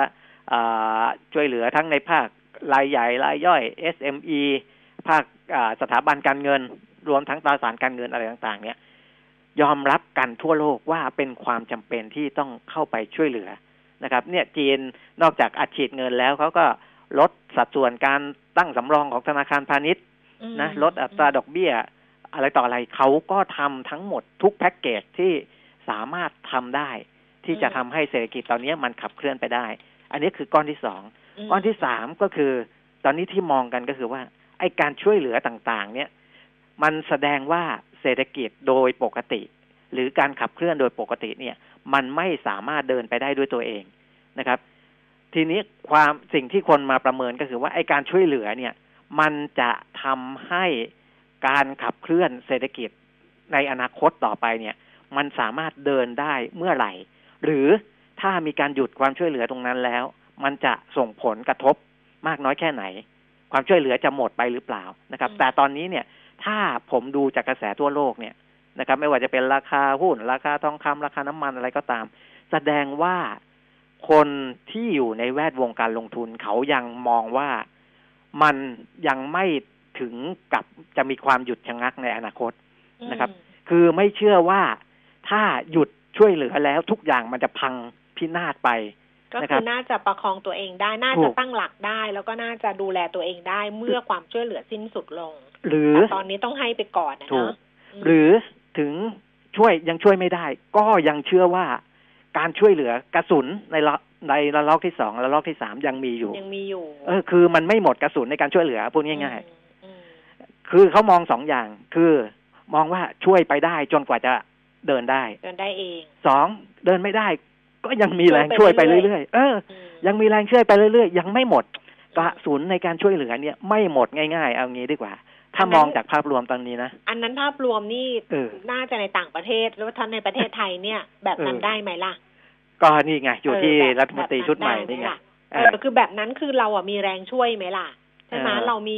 ช่วยเหลือทั้งในภาค รายใหญ่รายย่อย SME ภาคสถาบันการเงิน รวมทั้งตราสารการเงินอะไรต่าง ๆ เนี่ยยอมรับกันทั่วโลกว่าเป็นความจำเป็นที่ต้องเข้าไปช่วยเหลือนะครับ เนี่ยจีนนอกจากอัดฉีดเงินแล้วเขาก็ลดสัดส่วนการตั้งสำรองของธนาคารพาณิชย์นะลดอัตราดอกเบี้ย อะไรต่ออะไรเขาก็ทำทั้งหมดทุกแพ็กเกจที่สามารถทำได้ ที่จะทำให้เศรษฐกิจตอนนี้มันขับเคลื่อนไปได้ อันนี้คือก้อนที่สอง ก้อนที่สามก็คือ ตอนนี้ที่มองกันก็คือว่า ไอ้การช่วยเหลือต่างๆ เนี่ย มันแสดงว่าเศรษฐกิจโดยปกติ หรือการขับเคลื่อนโดยปกติเนี่ย มันไม่สามารถเดินไปได้ด้วยตัวเองนะครับ ทีนี้ความสิ่งที่คนมาประเมินก็คือว่าไอ้การช่วยเหลือเนี่ย มันจะทำให้การขับเคลื่อนเศรษฐกิจในอนาคตต่อไปเนี่ย มันสามารถเดินได้เมื่อไหร่ หรือถ้ามีการหยุดความช่วยเหลือตรงนั้นแล้ว มันจะส่งผลกระทบมากน้อยแค่ไหน ความช่วยเหลือจะหมดไปหรือเปล่านะครับ แต่ตอนนี้เนี่ย ถ้าผมดูจากกระแสทั่วโลกเนี่ยนะครับ ไม่ว่าจะเป็นราคาหุ้น ราคาทองคำราคาน้ำมันอะไรก็ตาม แสดงว่าคนที่อยู่ในแวดวงการลงทุนเขายังมองว่ามันยังไม่ถึงกับจะมีความหยุดชะงักในอนาคตนะครับ คือไม่เชื่อว่าถ้าหยุดช่วยเหลือแล้วทุกอย่างมันจะพังพินาศไป ก็คือน่าจะประคองตัวเองได้ น่าจะตั้งหลักได้ แล้วก็น่าจะดูแลตัวเองได้เมื่อความช่วยเหลือสิ้นสุดลง หรือตอนนี้ต้องให้ไปก่อนนะถูกหรือถึงช่วยยังช่วยไม่ได้ ก็ยังเชื่อว่าการช่วยเหลือกระสุนในละในระลอกที่สองระลอกที่สามยังมีอยู่ ยังมีอยู่ เออ คือมันไม่หมดกระสุนในการช่วยเหลือพูดง่ายอืมๆคือเขามองสองอย่าง คือมองว่าช่วยไปได้จนกว่าจะเดินได้ เดินได้เองสองเดินไม่ได้ ก็ยังมีแรงช่วยไปเรื่อยๆ เอออืมยังมีแรงช่วยไปเรื่อยๆ ยังไม่หมดกระสุนในการช่วยเหลือเนี่ยไม่หมดง่าย ๆ เอางี้ดีกว่า ถ้ามองจากภาพรวมตอนนี้นะ อันนั้นภาพรวมนี่เออน่าจะในต่างประเทศหรือว่าท่านในประเทศไทยเนี่ย แบบนั้นเออได้ไหมล่ะ ก็นี่ไงอยู่ที่เแบบรัฐมนตรีชุดใหม่แบบนี่ไงล่ะเอเอออคือแบบนั้นคือเราอะมีแรงช่วยไหมล่ะใช่ไหมเออเรามี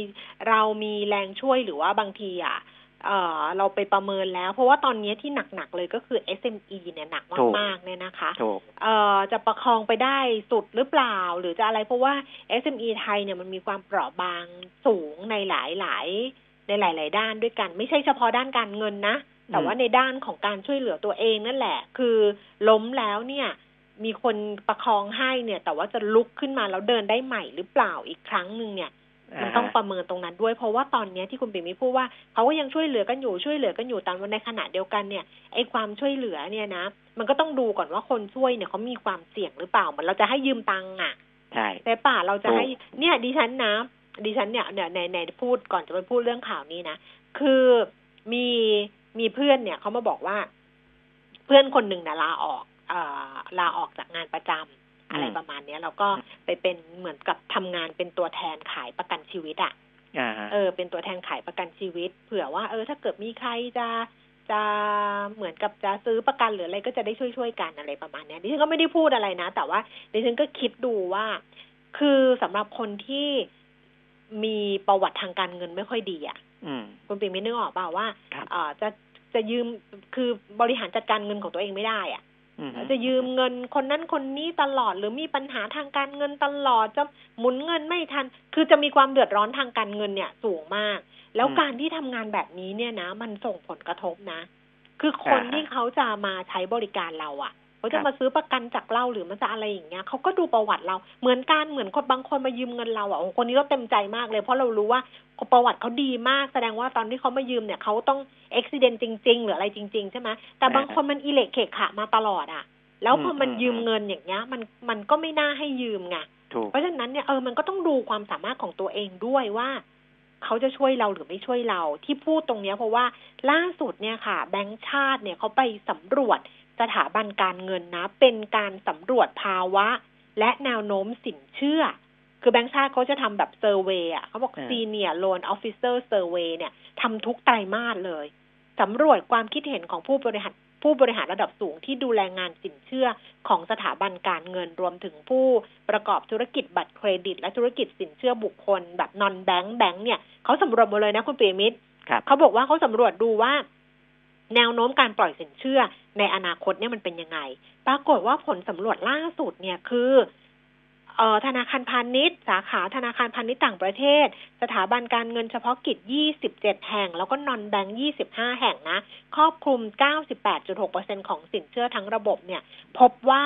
เรามีแรงช่วยหรือว่าบางทีอะ เออเราไปประเมินแล้ว เพราะว่าตอนนี้ที่หนัก ๆ เลยก็คือ SME เนี่ยหนักมากๆเนี่ยนะคะถูกเอ่อจะประคองไปได้สุดหรือเปล่า หรือจะอะไรเพราะว่า SME ไทยเนี่ยมันมีความเปราะบางสูงในหลายหลายในหลาย ๆ ด้านด้วยกัน ไม่ใช่เฉพาะด้านการเงินนะ แต่ว่าในด้านของการช่วยเหลือตัวเองนั่นแหละ คือล้มแล้วเนี่ยมีคนประคองให้เนี่ย แต่ว่าจะลุกขึ้นมาแล้วเดินได้ใหม่หรือเปล่าอีกครั้งหนึ่งเนี่ย มันต้องประเมินตรงนั้นด้วย เพราะว่าตอนเนี้ยที่คุณปิ่มมีพูดว่าเขาก็ยังช่วยเหลือกันอยู่ช่วยเหลือกันอยู่แต่ว่าในขณะเดียวกันเนี่ยไอ้ความช่วยเหลือเนี่ยนะ มันก็ต้องดูก่อนว่าคนช่วยเนี่ยเขามีความเสี่ยงหรือเปล่าเหมือนเราจะให้ยืมตังค์อะใช่แต่ป่าเราจะให้ถูกเนี่ยดิฉันนะดิฉันเนี่ยเนี่ยในในพูดก่อนจะไปพูดเรื่องข่าวนี้นะคือมีมีเพื่อนเนี่ยเขามาบอกว่า เพื่อนคนหนึ่งนะลาออกเอ่อลาออกจากงานประจำ อะไรประมาณเนี้ยแล้วก็ไปเป็นเหมือนกับทำงานเป็นตัวแทนขายประกันชีวิตอะอ่าฮะเออ เป็นตัวแทนขายประกันชีวิต เผื่อว่า เออ ถ้าเกิดมีใครจะจะเหมือนกับจะซื้อประกันหรืออะไรก็จะได้ช่วยช่วยๆกันอะไรประมาณเนี้ยดิฉันก็ไม่ได้พูดอะไรนะ แต่ว่าดิฉันก็คิดดูว่า คือสำหรับคนที่มีประวัติทางการเงินไม่ค่อยดีอะอืมคุณปิ่มไม่นึกออกเปล่าว่าครับเออจะจะยืมคือบริหารจัดการเงินของตัวเองไม่ได้อะอืม จะยืมเงินคนนั้นคนนี้ตลอด หรือมีปัญหาทางการเงินตลอดจะหมุนเงินไม่ทัน คือจะมีความเดือดร้อนทางการเงินเนี่ยสูงมาก แล้วการที่ทำงานแบบนี้เนี่ยนะ มันส่งผลกระทบนะ คือคนที่เขาจะมาใช้บริการเราอะ่ะ เขาจะมาซื้อประกันจากเราหรือมันจะอะไรอย่างเงี้ยเขาก็ดูประวัติเราเหมือนกันเหมือนคนบางคนมายืมเงินเราอะ่ะโอ้โหคนนี้เราเต็มใจมากเลย เพราะเรารู้ว่าประวัติเขาดีมากแสดงว่าตอนที่เขามายืมเนี่ยเขาต้องอุบิเหตุจริง ๆ หรืออะไรจริง ๆ ใช่ไหมแต่บางคนมันอิเล็กเขกขะมาตลอดอะ แล้วพอมันยืมเงินอย่างเงี้ย มันมันก็ไม่น่าให้ยืมไงถูกเพราะฉะนั้นเนี่ยเออมันก็ต้องดูความสามารถของตัวเองด้วยว่าเขาจะช่วยเราหรือไม่ช่วยเราที่พูดตรงเนี้ยเพราะว่าล่าสุดเนี่ยค่ะ แบงก์ชาติเนี่ยเขาไปสำรวจ สถาบันการเงินนะ เป็นการสำรวจภาวะ และแนวโน้มสินเชื่อ คือแบงก์ชาติเขาจะทำแบบเซอร์เวยอะเขาบอกอ่า Senior Loan Officer Survey เนี่ยทำทุกไตรมาสเลยสำรวจความคิดเห็นของผู้บริหารผู้บริหารระดับสูงที่ดูแลงานสินเชื่อของสถาบันการเงินรวมถึงผู้ประกอบธุรกิจบัตรเครดิต และธุรกิจสินเชื่อบุคคล แบบนอนแบงก์แบงก์เนี่ยเขาสำรวจหมดเลยนะคุณปีมิตรครับเขาบอกว่าเขาสำรวจดูว่า แนวโน้มการปล่อยสินเชื่อในอนาคตเนี่ยมันเป็นยังไง ปรากฏว่าผลสำรวจล่าสุดเนี่ยคือเอ่อธนาคารพาณิชย์ สาขาธนาคารพาณิชย์ต่างประเทศ สถาบันการเงินเฉพาะกิจ 27 แห่ง แล้วก็นอนแบงค์25 แห่งนะ ครอบคลุม 98.6%ของสินเชื่อทั้งระบบเนี่ย พบว่า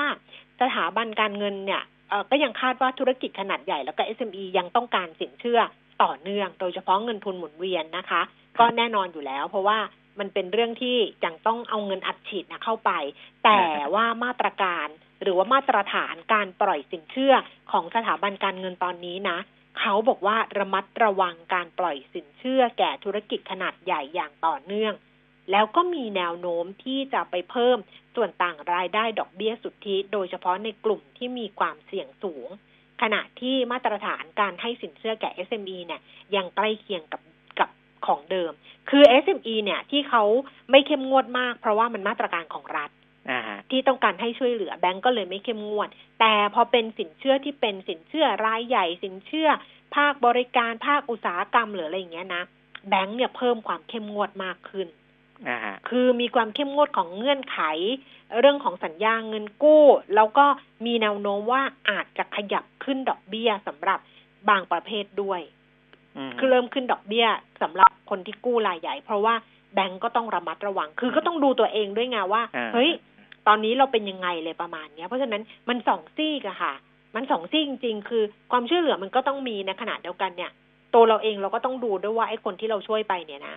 สถาบันการเงินเนี่ยเอ่อก็ยังคาดว่าธุรกิจขนาดใหญ่แล้วก็ SME ยังต้องการสินเชื่อต่อเนื่อง โดยเฉพาะเงินทุนหมุนเวียนนะคะ ก็แน่นอนอยู่แล้ว เพราะว่า มันเป็นเรื่องที่ยังต้องเอาเงินอัดฉีดนะเข้าไป แต่ว่ามาตรการหรือว่ามาตรฐานการปล่อยสินเชื่อของสถาบันการเงินตอนนี้นะเขาบอกว่าระมัดระวังการปล่อยสินเชื่อแก่ธุรกิจขนาดใหญ่อย่างต่อเนื่อง แล้วก็มีแนวโน้มที่จะไปเพิ่มส่วนต่างรายได้ดอกเบี้ยสุทธิโดยเฉพาะในกลุ่มที่มีความเสี่ยงสูง ขณะที่มาตรฐานการให้สินเชื่อแก่ SME เนี่ยยังใกล้เคียงกับกับ ของเดิม คือ SME เนี่ย ที่เขาไม่เข้มงวดมาก เพราะว่ามันมาตรการของรัฐอ่าฮะที่ต้องการให้ช่วยเหลือแบงก์ก็เลยไม่เข้มงวด แต่พอเป็นสินเชื่อที่เป็นสินเชื่อรายใหญ่ สินเชื่อ ภาคบริการภาคอุตสาหกรรมหรืออะไรอย่างเงี้ยนะแบงก์เนี่ยเพิ่มความเข้มงวดมากขึ้นอ่าฮะคือมีความเข้มงวดของเงื่อนไข เรื่องของสัญญาเงินกู้ แล้วก็มีแนวโน้มว่าอาจจะขยับขึ้นดอกเบี้ยสำหรับบางประเภทด้วยอืม คือเริ่มขึ้นดอกเบี้ยสำหรับคนที่กู้รายใหญ่ เพราะว่าแบงก์ก็ต้องระมัดระวัง คือก็ต้องดูตัวเองด้วยไงว่าอ่าเฮ้ย ตอนนี้เราเป็นยังไงเลยประมาณเนี้ย เพราะฉะนั้นมันสองซีกอะค่ะ มันสองซีกจริง ๆ คือความช่วยเหลือมันก็ต้องมีในขณะเดียวกันเนี่ย ตัวเราเองเราก็ต้องดูด้วยว่าไอ้คนที่เราช่วยไปเนี่ยนะ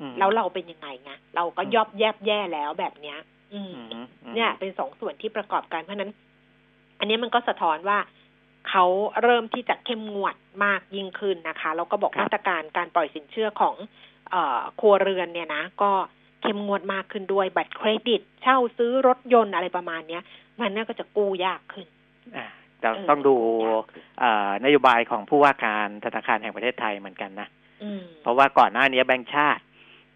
อืมแล้วเราเป็นยังไงไงเราก็อืมยอบแยบแย่แล้วแบบเนี้ยอืมอืมอืม เนี่ย เป็นสองส่วนที่ประกอบกันเพราะฉะนั้น อันนี้มันก็สะท้อนว่า เขาเริ่มที่จะเข้มงวดมากยิ่งขึ้นนะคะ แล้วก็บอกมาตรการการปล่อยสินเชื่อของเอ่อครัวเรือนเนี่ยนะ ก็เข้มงวดมากขึ้นด้วย บัตรเครดิต เช่าซื้อรถยนต์อะไรประมาณเนี้ย มันน่าก็จะกู้ยากขึ้นอ่าแต่เออต้องดูยากขึ้นเอ่อนโยบายของผู้ว่าการธนาคารแห่งประเทศไทยเหมือนกันนะอืมเพราะว่าก่อนหน้านี้แบงก์ชาติ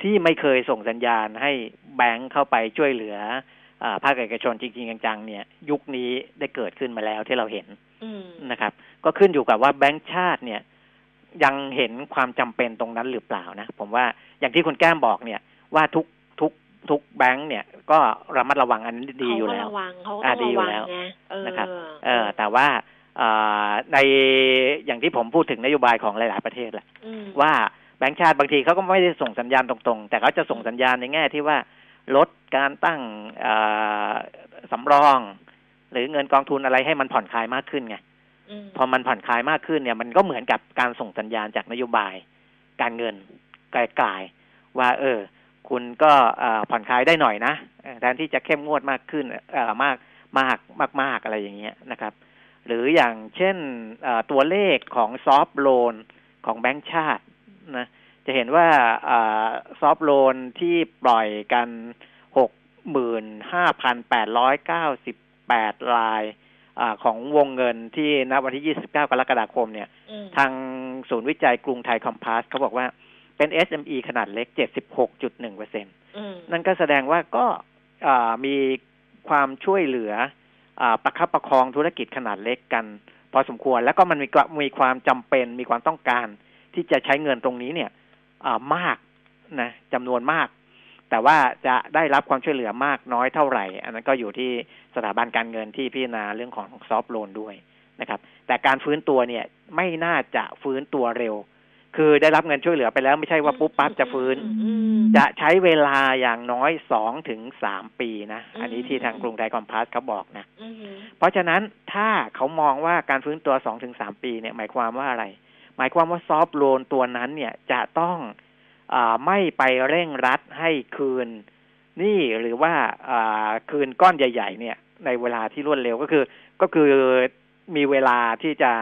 ที่ไม่เคยส่งสัญญาณให้แบงก์เข้าไปช่วยเหลืออาภาคเอกชนจริงๆจังๆเนี่ย ยุคนี้ได้เกิดขึ้นมาแล้วที่เราเห็นอืม นะครับ ก็ขึ้นอยู่กับว่าแบงก์ชาติเนี่ย ยังเห็นความจำเป็นตรงนั้นหรือเปล่านะ ผมว่าอย่างที่คุณแก้มบอกเนี่ย ว่าทุกทุกทุกแบงก์เนี่ย ก็ระมัดระวังอันนี้ดีอยู่แล้วเขาก็ระวังเขาก็อ่าต้องดีอยู่ระวังแล้วไงเออนะครับ เออ แต่ว่าเอ่อในอย่างที่ผมพูดถึงนโยบายของหลาย ๆ ประเทศแหละอืมว่าแบงก์ชาติบางทีเขาก็ไม่ได้ส่งสัญญาณตรง ๆ แต่เขาจะส่งสัญญาณในแง่ที่ว่าลดการตั้งเอ่อสำรอง หรือเงินกองทุนอะไรให้มันผ่อนคลายมากขึ้นไงอืมพอมันผ่อนคลายมากขึ้นเนี่ย มันก็เหมือนกับการส่งสัญญาณจากนโยบาย การเงินไกลๆว่า เออ คุณก็เอ่อผ่อนคลายได้หน่อยนะเอ่อแทนที่จะเข้มงวดมากขึ้นเอ่อมากมากมากมากอะไรอย่างเงี้ยนะครับ หรืออย่างเช่นเอ่อตัวเลขของซอฟ t ์โลนของแบงก์ชาตินะจะเห็นว่าซอฟ t ์โลนที่ปล่อยกันหกหมื่นห้าพันแปดร้อยเก้าสิบ แปดรายอาของวงเงินที่ณวันที่ 29 กรกฎาคมเนี่ยอืมทางศูนย์วิจัยกรุงไทยคอมพาสเขาบอกว่าเป็น SME ขนาดเล็ก 76.1เปอร์เซ็นอืมนั่นก็แสดงว่าก็อ่ามีความช่วยเหลืออาประคับประคองธุรกิจขนาดเล็กกัน พอสมควรแล้วก็มันมีความมีความจำเป็นมีความต้องการที่จะใช้เงินตรงนี้เนี่ยอ่ามากนะจำนวนมาก แต่ว่าจะได้รับความช่วยเหลือมากน้อยเท่าไหร่ อันนั้นก็อยู่ที่ สถาบันการเงินที่พิจารณาเรื่องของซอฟ t ์โลนด้วยนะครับ แต่การฟื้นตัวเนี่ยไม่น่าจะฟื้นตัวเร็ว คือได้รับเงินช่วยเหลือไปแล้วไม่ใช่ว่าปุ๊บปั๊บจะฟื้นอืมจะใช้เวลาอย่างน้อยสองถึงสามปีนะอืมอันนี้ที่ทางกรุงไทยคอมพาสเขาบอกนะอืมเพราะฉะนั้นถ้าเขามองว่าการฟื้นตัวสองถึงสามปีเนี่ยหมายความว่าอะไร หมายความว่าซอฟต์โลนตัวนั้นเนี่ยจะต้องอาไม่ไปเร่งรัดให้คืนหนี่หรือว่าอ่าคืนก้อนใหญ่ ๆ เนี่ย ในเวลาที่รวดเร็วก็คือ ก็คือมีเวลาที่จะ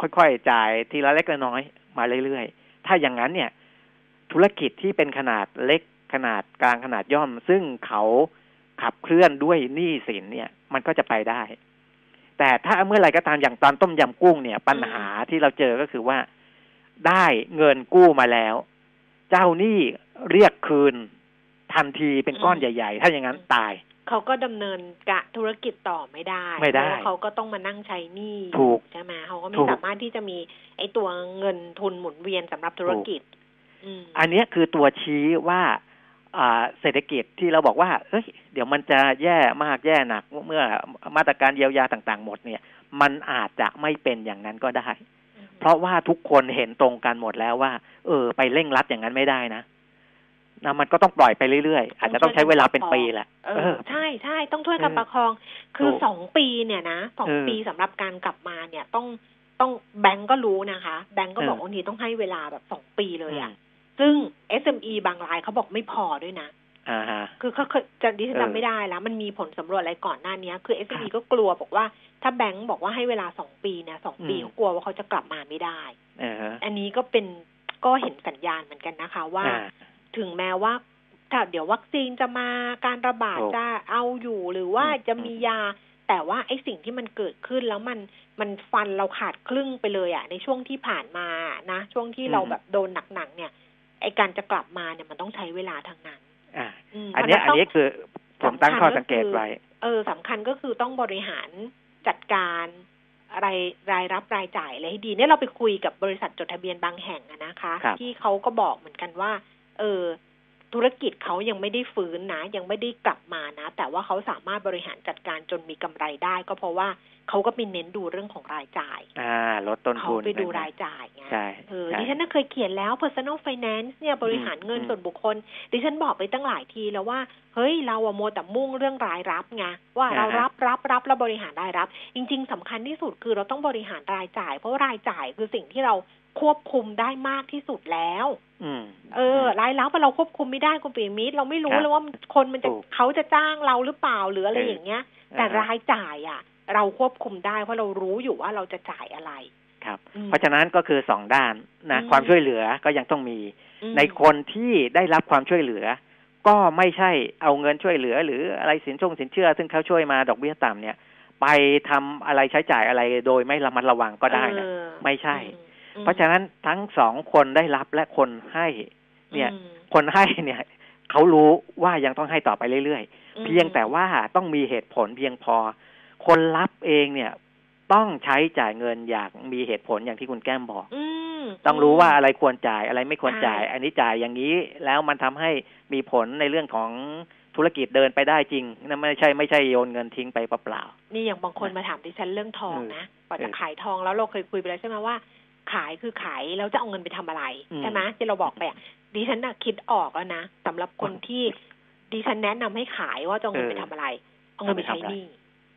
ค่อยๆจ่ายทีละเล็กละน้อยมาเรื่อยๆ ถ้าอย่างนั้นเนี่ย ธุรกิจที่เป็นขนาดเล็กขนาดกลางขนาดย่อม ซึ่งเขาขับเคลื่อนด้วยหนี้สินเนี่ย มันก็จะไปได้ แต่ถ้าเมื่อไรก็ตามอย่างตอนต้มยำกุ้งเนี่ย ปัญหาที่เราเจอก็คือว่าได้เงินกู้มาแล้ว เจ้าหนี้เรียกคืนทันทีเป็นก้อนใหญ่ ๆ ถ้าอย่างนั้นตาย เขาก็ดำเนินกะธุรกิจต่อไม่ได้ไม่ได้เพราะว่าเขาก็ต้องมานั่งใช้หนี้ถูกใช่ไหมเขาก็ไม่ถูกสามารถที่จะมีไอ้ตัวเงินทุนหมุนเวียนสำหรับธุรกิจอืมอันเนี้ยคือตัวชี้ว่าอ่าเศรษฐกิจที่เราบอกว่าเอ้ยเดี๋ยวมันจะแย่มากแย่หนัก เมื่อมาตรการเยียวยาต่าง ๆ หมดเนี่ย มันอาจจะไม่เป็นอย่างนั้นก็ได้ เพราะว่าทุกคนเห็นตรงกันหมดแล้วว่า เออ ไปเร่งรัดอย่างนั้นไม่ได้นะ นะมันก็ต้องปล่อยไปเรื่อยๆ อาจจะต้องใช้เวลาเป็นปีแหละเอเอออใช่ใช่ต้องช่วยกันเออประคอง คือถูกสองปีเนี่ยนะสองเออปีสำหรับการกลับมาเนี่ยต้องต้องแบงก์ก็รู้นะคะ แบงก์ก็บอกเออว่าทีต้องให้เวลาแบบสองปีเลยอือะมซึ่ง SME บางรายเขาบอกไม่พอด้วยนะอ่าฮะคือเขาเคยจะดิฉันเออจำไม่ได้แล้ว มันมีผลสำรวจอะไรก่อนหน้านี้คือค SME รับก็กลัวบอกว่า ถ้าแบงก์บอกว่าให้เวลาสองปีเนี่ยสองปีอืมเขากลัวว่าเขาจะกลับมาไม่ได้เออฮะอันนี้ก็เป็นก็เห็นสัญญาณเหมือนกันนะคะว่าอ่า ถึงแม้ว่าถ้าเดี๋ยววัคซีนจะมาการระบาดถูกจะเอาอยู่หรือว่าอืมจะมียา แต่ว่าไอ้สิ่งที่มันเกิดขึ้นแล้วมันมันฟันเราขาดครึ่งไปเลยอะ่ะในช่วงที่ผ่านมานะ ช่วงที่เราแบบโดนหนักๆเนี่ย ไอ้การจะกลับมาเนี่ยมันต้องใช้เวลาทางนั้นอ่ามอันเนี้ยเพอันราะฉะนี้คือผมตั้งข้อสังเกตไว้เออสำคัญก็คือต้องบริหารจัดการรายรายรับรายจ่ายอะไรให้ดีเนี่ยเราไปคุยกับบริษัทจดทะเบียนบางแห่งอะนะคะครับที่เขาก็บอกเหมือนกันว่า เออธุรกิจเขายังไม่ได้ฟื้นนะ ยังไม่ได้กลับมานะ แต่ว่าเขาสามารถบริหารจัดการจนมีกำไรได้ ก็เพราะว่าเขาก็ไปเน้นดูเรื่องของรายจ่าย อ่า ลดต้นเขาทุนไปดูนะรายจ่ายไงใช่เออใช่ดิฉันน่ะเคยเขียนแล้ว personal finance เนี่ยบริหารเงินอืมส่วนบุคคล ดิฉันบอกไปตั้งหลายทีแล้วว่า เฮ้ย เราอะโมวแต่มุ่งเรื่องรายรับไงว่าเราอ่าฮะรับรับรับแล้วบริหารรายรับ จริง ๆสำคัญที่สุดคือเราต้องบริหารรายจ่าย เพราะว่ารายจ่ายคือสิ่งที่เรา ควบคุมได้มากที่สุดแล้วออืมเออรายรับเราควบคุมไม่ได้คุณปีมิตรเราไม่รู้ครับเลยว่าคนมันจะถูกเขาจะจ้างเราหรือเปล่าหรืออะไรเออออย่างเงี้ย แต่อ่าฮะรายจ่ายอะ เราควบคุมได้เพราะเรารู้อยู่ว่าเราจะจ่ายอะไรครับอืมเพราะฉะนั้นก็คือสองด้านนะอืมความช่วยเหลือก็ยังต้องมีอืมในคนที่ได้รับความช่วยเหลือ ก็ไม่ใช่เอาเงินช่วยเหลือ หรืออะไรสินชงสินเชื่อ ซึ่งเขาช่วยมาดอกเบี้ยต่ำเนี่ย ไปทำอะไรใช้จ่ายอะไรโดยไม่ระมัดระวังก็ได้นะเออไม่ใช่อืม เพราะฉะนั้นทั้งสองคนได้รับและคนให้ เนี่ยอืมคนให้เนี่ยเขารู้ว่ายังต้องให้ต่อไปเรื่อยอืๆมเพียงแต่ว่าต้องมีเหตุผลเพียงพอ คนรับเองเนี่ย ต้องใช้จ่ายเงินอย่างมีเหตุผลอย่างที่คุณแก้มบอกอืมต้องรู้ว่าอะไรควรจ่ายอะไรไม่ควรจ่ายใช่อันนี้จ่ายอย่างนี้แล้วมันทำให้มีผลในเรื่องของธุรกิจเดินไปได้จริงนั่นไม่ใช่ไม่ใช่โยนเงินทิ้งไปเปล่านี่อย่างบางคนมาถามดิฉันเรื่องทองเออนะก่อนจะเออขายทองแล้วเราเคยคุยไปแล้วใช่ไหมว่า ขายคือขายแล้วจะเอาเงินไปทำอะไรอืมใช่ไหมที่เราบอกไปอะดิฉันน่ะคิดออกแล้วนะสำหรับคนที่ดิฉันแนะนำให้ขายว่าจะเอาเงินไปทำอะไร เอาเงินไปใช้หนี้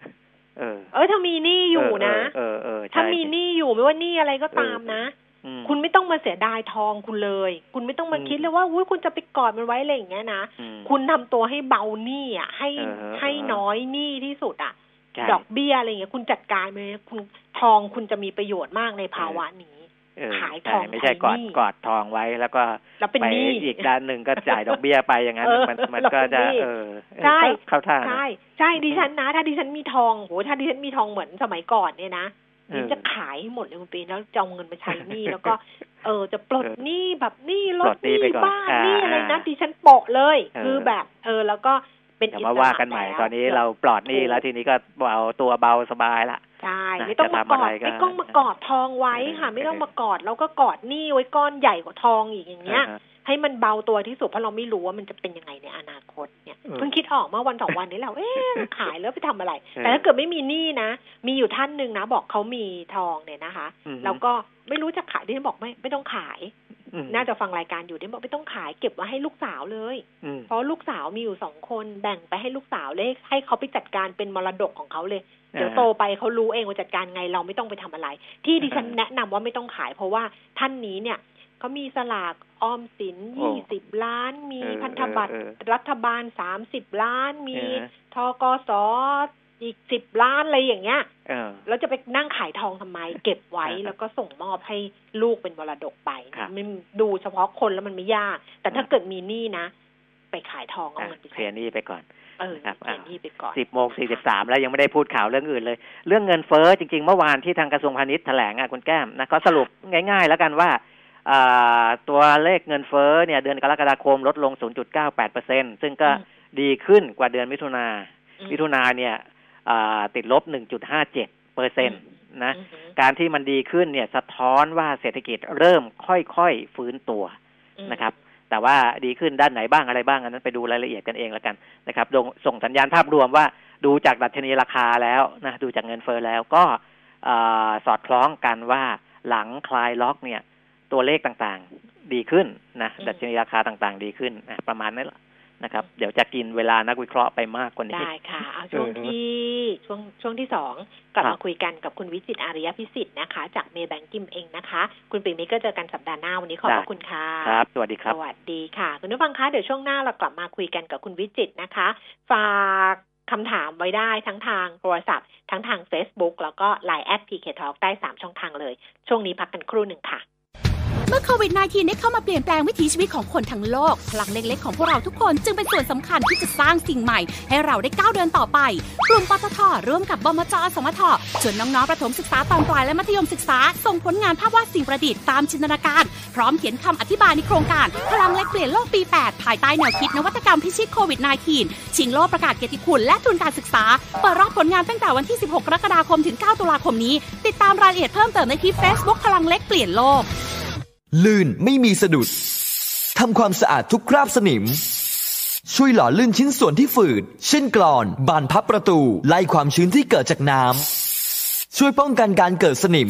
ๆเออ เออถ้ามีหนี้อยู่นะเออเออเออใช่ถ้ามีหนี้อยู่ไม่ว่าหนี้อะไรก็ตามนะอืมคุณไม่ต้องมาเสียดายทองคุณเลย คุณไม่ต้องมาอืมคิดเลยว่าอุ้ยคุณจะไปกอดมันไว้อะไรอย่างเงี้ยนะอืมคุณทำตัวให้เบาหนี้อะ ให้เออให้น้อยหนี้ที่สุดอะใช่ดอกเบี้ยอะไรอย่างเงี้ย คุณจัดการไปเลยคุณทองคุณจะมีประโยชน์มากในภาวะนี้เออ ขายใช่ทองไม่ใช่ใช้กอดหนี้กอดทองไว้แล้วก็แล้วเป็นไปหนี้อีกด้านหนึ่งก็จ่ายดอกเบี้ยไปอย่างนั้นเออมันมันแล้วก็เป็นจะหนี้เออเออใช่ก็เข้าท่านะใช่ใช่ดิฉันนะ ถ้าดิฉันมีทองโหถ้าดิฉันมีทองเหมือนสมัยก่อนเนี่ยนะเออดิฉันจะขายให้หมดเลยคุณปีแล้วจะเอาเงินไปใช้หนี้แล้วก็ เออจะปลดเออหนี้แบบหนี้รปลถดหหนี้นี้ไปก่อนบ้านอ่าหนี้อะไรนะอ่าดิฉันโปะเลยเออคือแบบ เออแล้วก็ เป็นเดี๋ยวอิมาสระว่ากันใหม่แล้วตอนนี้เราปลอดหนี้แล้วทีนี้ก็เบาตัวเบาสบายละใช่นะไม่ต้องมาจะทำกอะอไรดก็ไม่ต้องมากอดทองไว้ค่ะเออไม่ต้องมากอดแล้วก็กอดหนี้ไว้ก้อนใหญ่กว่าทองอีกอย่างเงี้ยอ่าฮะให้มันเบาตัวที่สุดเพราะเราไม่รู้ว่ามันจะเป็นยังไงในอนาคตเนี่ยเออเพิ่งคิดออกเมื่อวันสองวันนี้แหละเอ๊ะขายแล้วไปทำอะไรเออแต่ถ้าเกิดไม่มีหนี้นะ มีอยู่ท่านหนึ่งนะ บอกเขามีทองเนี่ยนะคะอืมแล้วก็ไม่รู้จะขายดิฉันบอกไม่ไม่ต้องขายอืม น่าจะฟังรายการอยู่ดิฉันบอกไม่ต้องขายเก็บไว้ให้ลูกสาวเลยอืมเพราะลูกสาวมีอยู่สองคนแบ่งไปให้ลูกสาวเลยให้เขาไปจัดการเป็นมรดกของเขาเลย เดี๋ยวโตไปเขารู้เองว่าจัดการไงเราไม่ต้องไปทำอะไร ที่ดิฉันอ่าแนะนำว่าไม่ต้องขาย เพราะว่าท่านนี้เนี่ยเขามีสลากออมสินโอ้ยี่สิบล้าน มีเออพันธบัตรเออรัฐบาลสามสิบล้าน มีเออทกส อีกสิบล้านอะไรอย่างเงี้ยเออแล้วจะไปนั่งขายทองทำไม เก็บไว้อ่าแล้วก็ส่งมอบให้ลูกเป็นมรดกไปครับไม่ดูเฉพาะคนแล้วมันไม่ยาก แต่ถ้าอืมเกิดมีหนี้นะ ไปขายทองเอาอะเงินไปเคลียร์หนี้ไปก่อนเออครับเขียนหนี้ไปก่อนสิบโมงสี่สิบสามแล้วยังไม่ได้พูดข่าวเรื่องอื่นเลย เรื่องเงินเฟ้อจริง ๆ เมื่อวานที่ทางกระทรวงพาณิชย์แถลงอะคุณแก้มนะก็สรุปง่าย ๆ แล้วกันว่าอ่าตัวเลขเงินเฟ้อเนี่ยเดือนกรกฎาคมลดลง 0.98เปอร์เซ็นซึ่งก็อืมดีขึ้นกว่าเดือนมิถุนาอืมมิถุนาเนี่ยอ่า ติดลบ 1.57เปอร์เซ็นต์นะอือหือการที่มันดีขึ้นเนี่ยสะท้อนว่าเศรษฐกิจเริ่มค่อยๆฟื้นตัวอืมนะครับ แต่ว่าดีขึ้นด้านไหนบ้างอะไรบ้างอันนั้นไปดูรายละเอียดกันเองแล้วกันนะครับดงส่งสัญญาณภาพรวมว่าดูจากดัชนีราคาแล้วนะดูจากเงินเฟ้อแล้วก็เอ่อสอดคล้องกันว่าหลังคลายล็อกเนี่ย ตัวเลขต่างๆ ดีขึ้นนะอืมดัชนีราคาต่างๆ ดีขึ้นนะประมาณนั้นแหละ นะครับ เดี๋ยวจะกินเวลานักวิเคราะห์ไปมากกว่านี้ ได้ค่ะ เอาช่วงเออที่ช่วงช่วงที่สองกลับครัมาบคุยกันกับคุณวิจิตรอาริยพิสิทธิ์นะคะ จากเมย์แบงกิมเองนะคะ คุณปิ่มมิตรก็เจอกันสัปดาห์หน้าวันนี้ขอบพระคุณค่ะครับ สวัสดีครับ สวัสดีค่ะ คุณผู้ฟังคะเดี๋ยวช่วงหน้าเรากลับมาคุยกันกับคุณวิจิตรนะคะ ฝากคำถามไว้ได้ทั้งทางโทรศัพท์ ทั้งทาง Facebook แล้วก็ Line แอด PK Talk ได้ 3 ช่องทางเลย ช่วงนี้พักกันครู่หนึ่งค่ะ เมื่อโควิด -19 ได้เข้ามาเปลี่ยนแปลงวิถีชีวิตของคนทั้งโลก พลังเล็กๆของพวกเราทุกคนจึงเป็นส่วนสำคัญที่จะสร้างสิ่งใหม่ ให้เราได้ก้าวเดินต่อไป กลุ่มปตทร่วมกับบมจสมทชวนน้องๆประถมศึกษาตอนปลายและมัธยมศึกษา ส่งผลงานภาพวาดสิ่งประดิษฐ์ตามจินตนาการ พร้อมเขียนคำอธิบายในโครงการ พลังเล็กเปลี่ยนโลกปี 8 ภายใต้แนวคิดนวัตกรรมพิชิตโควิด -19 ชิงโลกประกาศเกียรติคุณและทุนการศึกษาเปิดรับผลงานตั้งแต่วันที่ 16 กรกฎาคมถึง 9 ตุลาคมนี้ ติดตามรายละเอียดเพิ่มเติมได้ที่ Facebook พลังเล็กเปลี่ยนโลก ลื่นไม่มีสะดุด ทำความสะอาดทุกคราบสนิม ช่วยหล่อลื่นชิ้นส่วนที่ฝืด เช่นกรอน บานพับประตู ไล่ความชื้นที่เกิดจากน้ำ ช่วยป้องกันการเกิดสนิม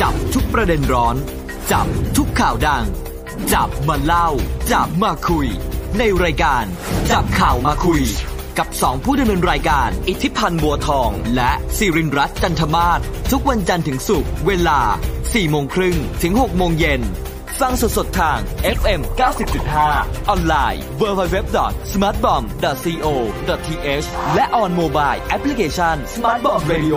จับทุกประเด็นร้อน จับทุกข่าวดัง จับมาเล่า จับมาคุย ในรายการ จับข่าวมาคุย กับสองผู้ดำเนินรายการ อิทธิพันธ์บัวทอง และสิรินรัตน์จันทมาศทุกวันจันทร์ถึงศุกร์เวลา4โมงครึ่งถึง6โมงเย็นฟังสดๆทาง FM 90.5 ออนไลน์ www.smartbomb.co.th และ on mobile application Smartbomb Radio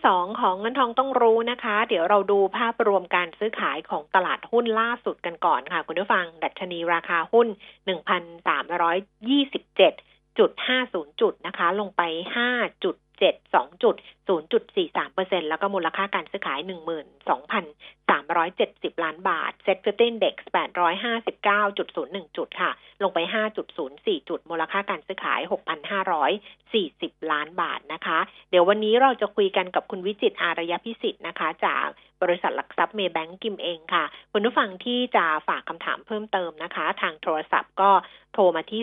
ที่สองของเงินทองต้องรู้นะคะ เดี๋ยวเราดูภาพรวมการซื้อขายของตลาดหุ้นล่าสุดกันก่อนค่ะ คุณผู้ฟัง ดัชนีราคาหุ้น 1,327.50 จุดนะคะ ลงไป5จุด72 จุด 0.43%แล้วก็มูลค่าการซื้อขาย 12,370 ล้านบาท Set 50 Index 859.01 จุดค่ะ ลงไป 5.04 จุด มูลค่าการซื้อขาย 6,540 ล้านบาทนะคะ เดี๋ยววันนี้เราจะคุยกันกับคุณวิจิตอารยพิสิทธิ์นะคะ จากบริษัทหลักทรัพย์เมย์แบงก์กิมเองค่ะ คุณผู้ฟังที่จะฝากคำถามเพิ่มเติมนะคะ ทางโทรศัพท์ก็โทรมาที่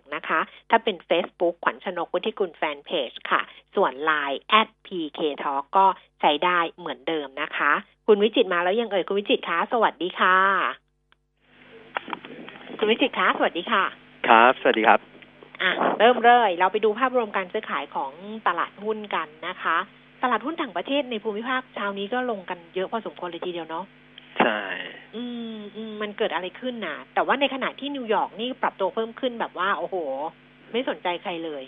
023115696 นะคะ ถ้าเป็น Facebook ขวัญชนกวุฒิกุลแฟนเพจค่ะส่วน Line at pk talk ก็ใช้ได้เหมือนเดิมนะคะ คุณวิจิตรมาแล้วยังเอ่ยคุณวิจิตรคะสวัสดีค่ะ คุณวิจิตรคะสวัสดีค่ะ ครับ สวัสดีครับ อะ เริ่มเลยเราไปดูภาพรวมการซื้อขายของตลาดหุ้นกันนะคะ ตลาดหุ้นต่างประเทศในภูมิภาคเช้านี้ก็ลงกันเยอะพอสมควรเลยทีเดียวเนาะใช่ อืมอืมมันเกิดอะไรขึ้นนะแต่ว่าในขณะที่นิวยอร์กนี่ปรับตัวเพิ่มขึ้นแบบว่า โอ้โห ไม่สนใจใครเลย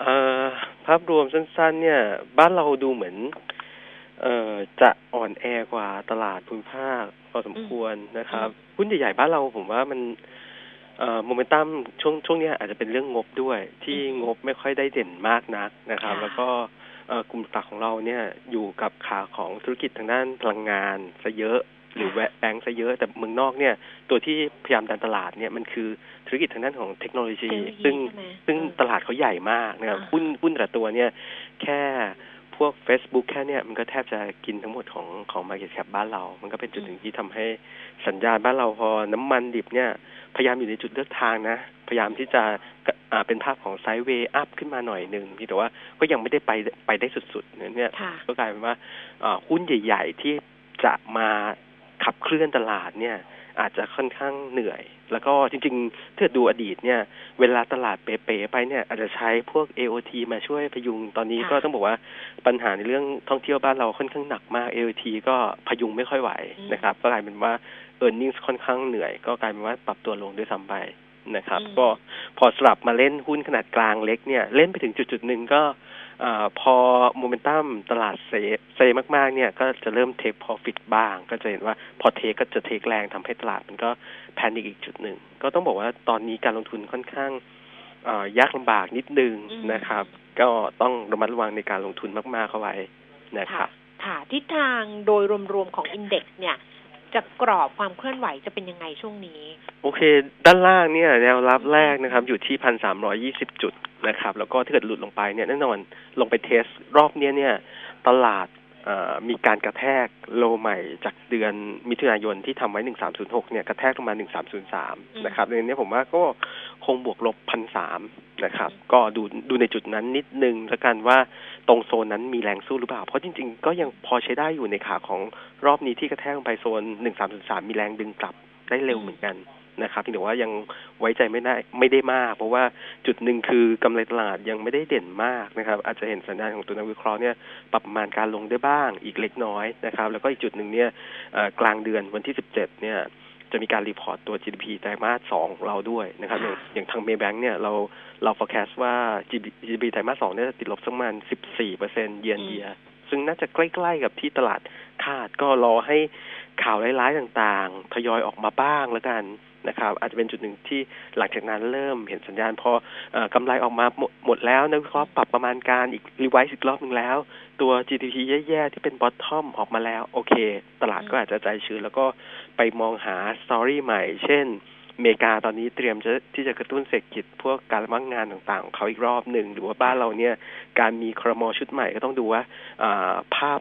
เอ่อภาพรวมสั้น ๆ เนี่ย บ้านเราดูเหมือน เอ่อจะอ่อนแอกว่าตลาดภูมิภาคพอสมควรนะครับหุ้นใหญ่ๆบ้านเราผมว่ามันเอ่อโมเมนตัมช่วงช่วงเนี้ยอาจจะเป็นเรื่องงบด้วย ที่งบไม่ค่อยได้เด่นมากนักนะครับค่ะแล้วก็เอ่อกลุ่มหลักของเราเนี่ยอยู่กับขาของธุรกิจทางด้านพลังงานซะเยอะ หรือแวะแบงก์ซะเยอะแต่เมืองนอกเนี่ยตัวที่พยายามดันตลาดเนี่ยมันคือธุรกิจทางด้านของเทคโนโลยีเทคโนโลยีซึ่งใช่ไหมซึ่งเออตลาดเขาใหญ่มากนะครับอ่าหุ้นหุ้นแต่ละตัวเนี่ยแค่พวก Facebook แค่เนี่ยมันก็แทบจะกินทั้งหมดของของ Market Cap บ้านเรา มันก็เป็นจุดหนึ่งที่ทำให้สัญญาณบ้านเราพอน้ำมันดิบเนี่ย พยายามอยู่ในจุดเลือกทางนะ พยายามที่จะอ่าเป็นภาพของไซด์เวย์อัพขึ้นมาหน่อยหนึ่งที่แต่ว่าก็ยังไม่ได้ไปไปได้สุดๆเนี่ยค่ะก็กลายเป็นว่าอ่าหุ้นใหญ่ ๆ ที่จะมา ขับเคลื่อนตลาดเนี่ยอาจจะค่อนข้างเหนื่อย แล้วก็จริงๆถ้าดูอดีตเนี่ย เวลาตลาดเป๋ๆไปเนี่ยอาจจะใช้พวก AOT มาช่วยพยุง ตอนนี้ค่ะก็ต้องบอกว่าปัญหาในเรื่องท่องเที่ยวบ้านเราค่อนข้างหนักมาก AOT ก็พยุงไม่ค่อยไหวนะครับก็กลายเป็นว่า e a r n i n g ค่อนข้างเหนื่อย ก็กลายเป็นว่าปรับตัวลงด้วยซ้ำไปนะครับอืมก็พอสลับมาเล่นหุ้นขนาดกลางเล็กเนี่ย เล่นไปถึงจุดจุดๆหนึ่งก็ อาพอโมเมนตัมตลาดเซเซมากๆ เนี่ยก็จะเริ่มเทค profit บ้าง ก็จะเห็นว่าพอเทคก็จะเทคแรงทำให้ตลาดมันก็แพนิคอีกจุดหนึ่ง ก็ต้องบอกว่าตอนนี้การลงทุนค่อนข้างอ่ายากลำบากนิดนึงอืมนะครับ ก็ต้องระมัดระวังในการลงทุนมากๆเข้าไว้นะครับค่ะทิศทางโดยรวมๆของอินเด็กซ์เนี่ยจะกรอบความเคลื่อนไหวจะเป็นยังไงช่วงนี้ โอเค ด้านล่างเนี่ยแนวรับแรกนะครับ อยู่ที่พันสามร้อยี่สิบจุด นะครับ แล้วก็ถ้าเกิดหลุดลงไปเนี่ยแน่นอนลงไปเทสรอบเนี้ยเนี่ย ตลาดมีการกระแทกโลใหม่จากเดือนมิถุนายนที่ทำไว้หนึ่งสามศูนหกเนี่ยกระแทกลงมาหนึ่งสามศูนสามนะครับในนี้ผมว่าก็คงบวกลบพันสามนะครับ ก็ดูดูในจุดนั้นนิดนึงแล้วกันว่าตรงโซนนั้นมีแรงสู้หรือเปล่า เพราะจริงๆ ก็ยังพอใช้ได้อยู่ในขาของรอบนี้ที่กระแทกลงไปโซนหนึ่งสามศูนสามมีแรงดึงกลับได้เร็วเหมือนกัน นะครับเพียงแต่ว่ายังไว้ใจไม่ได้ไม่ได้มาก เพราะว่าจุดหนึ่งคือกำไรตลาดยังไม่ได้เด่นมากนะครับ อาจจะเห็นสัญญาณของตัวนักวิเคราะห์เนี่ยปรับประมาณการลงได้บ้างอีกเล็กน้อยนะครับ แล้วก็อีกจุดหนึ่งเนี่ยกลางเดือนวันที่สิบเจ็ดเนี่ยจะมีการ report ตัว GDP ไตรมาสสองของเราด้วยนะครับอย่างอย่างทางเมย์แบงค์เนี่ยเราเรา forecast ว่า GDP ไตรมาสสองเนี่ยจะติดลบสักประมาณสิบสี่เปอร์เซ็นต์เยียนเยียซึ่งน่าจะใกล้ๆกับที่ตลาดคาดก็รอให้ข่าวร้ายๆต่างๆ ทยอยออกมาบ้างแล้วกัน นะครับอาจจะเป็นจุดหนึ่งที่หลังจากนั้นเริ่มเห็นสัญญาณ พอกำไรออกมาหมดแล้วนักวิเคราะห์ปรับประมาณการอีก revise อีกรอบหนึ่งแล้ว ตัว GDP แย่ๆ ที่เป็น bottom ออกมาแล้ว โอเค ตลาดก็อาจจะใจชื้นแล้วก็ไปมองหา story ใหม่ เช่นอเมริกาตอนนี้เตรียมจะที่จะกระตุ้นเศรษฐกิจพวกการว่างงานต่างๆของเขาอีกรอบหนึ่งหรือว่าบ้านเราเนี่ยการมีครมชุดใหม่ก็ต้องดูว่าภาพ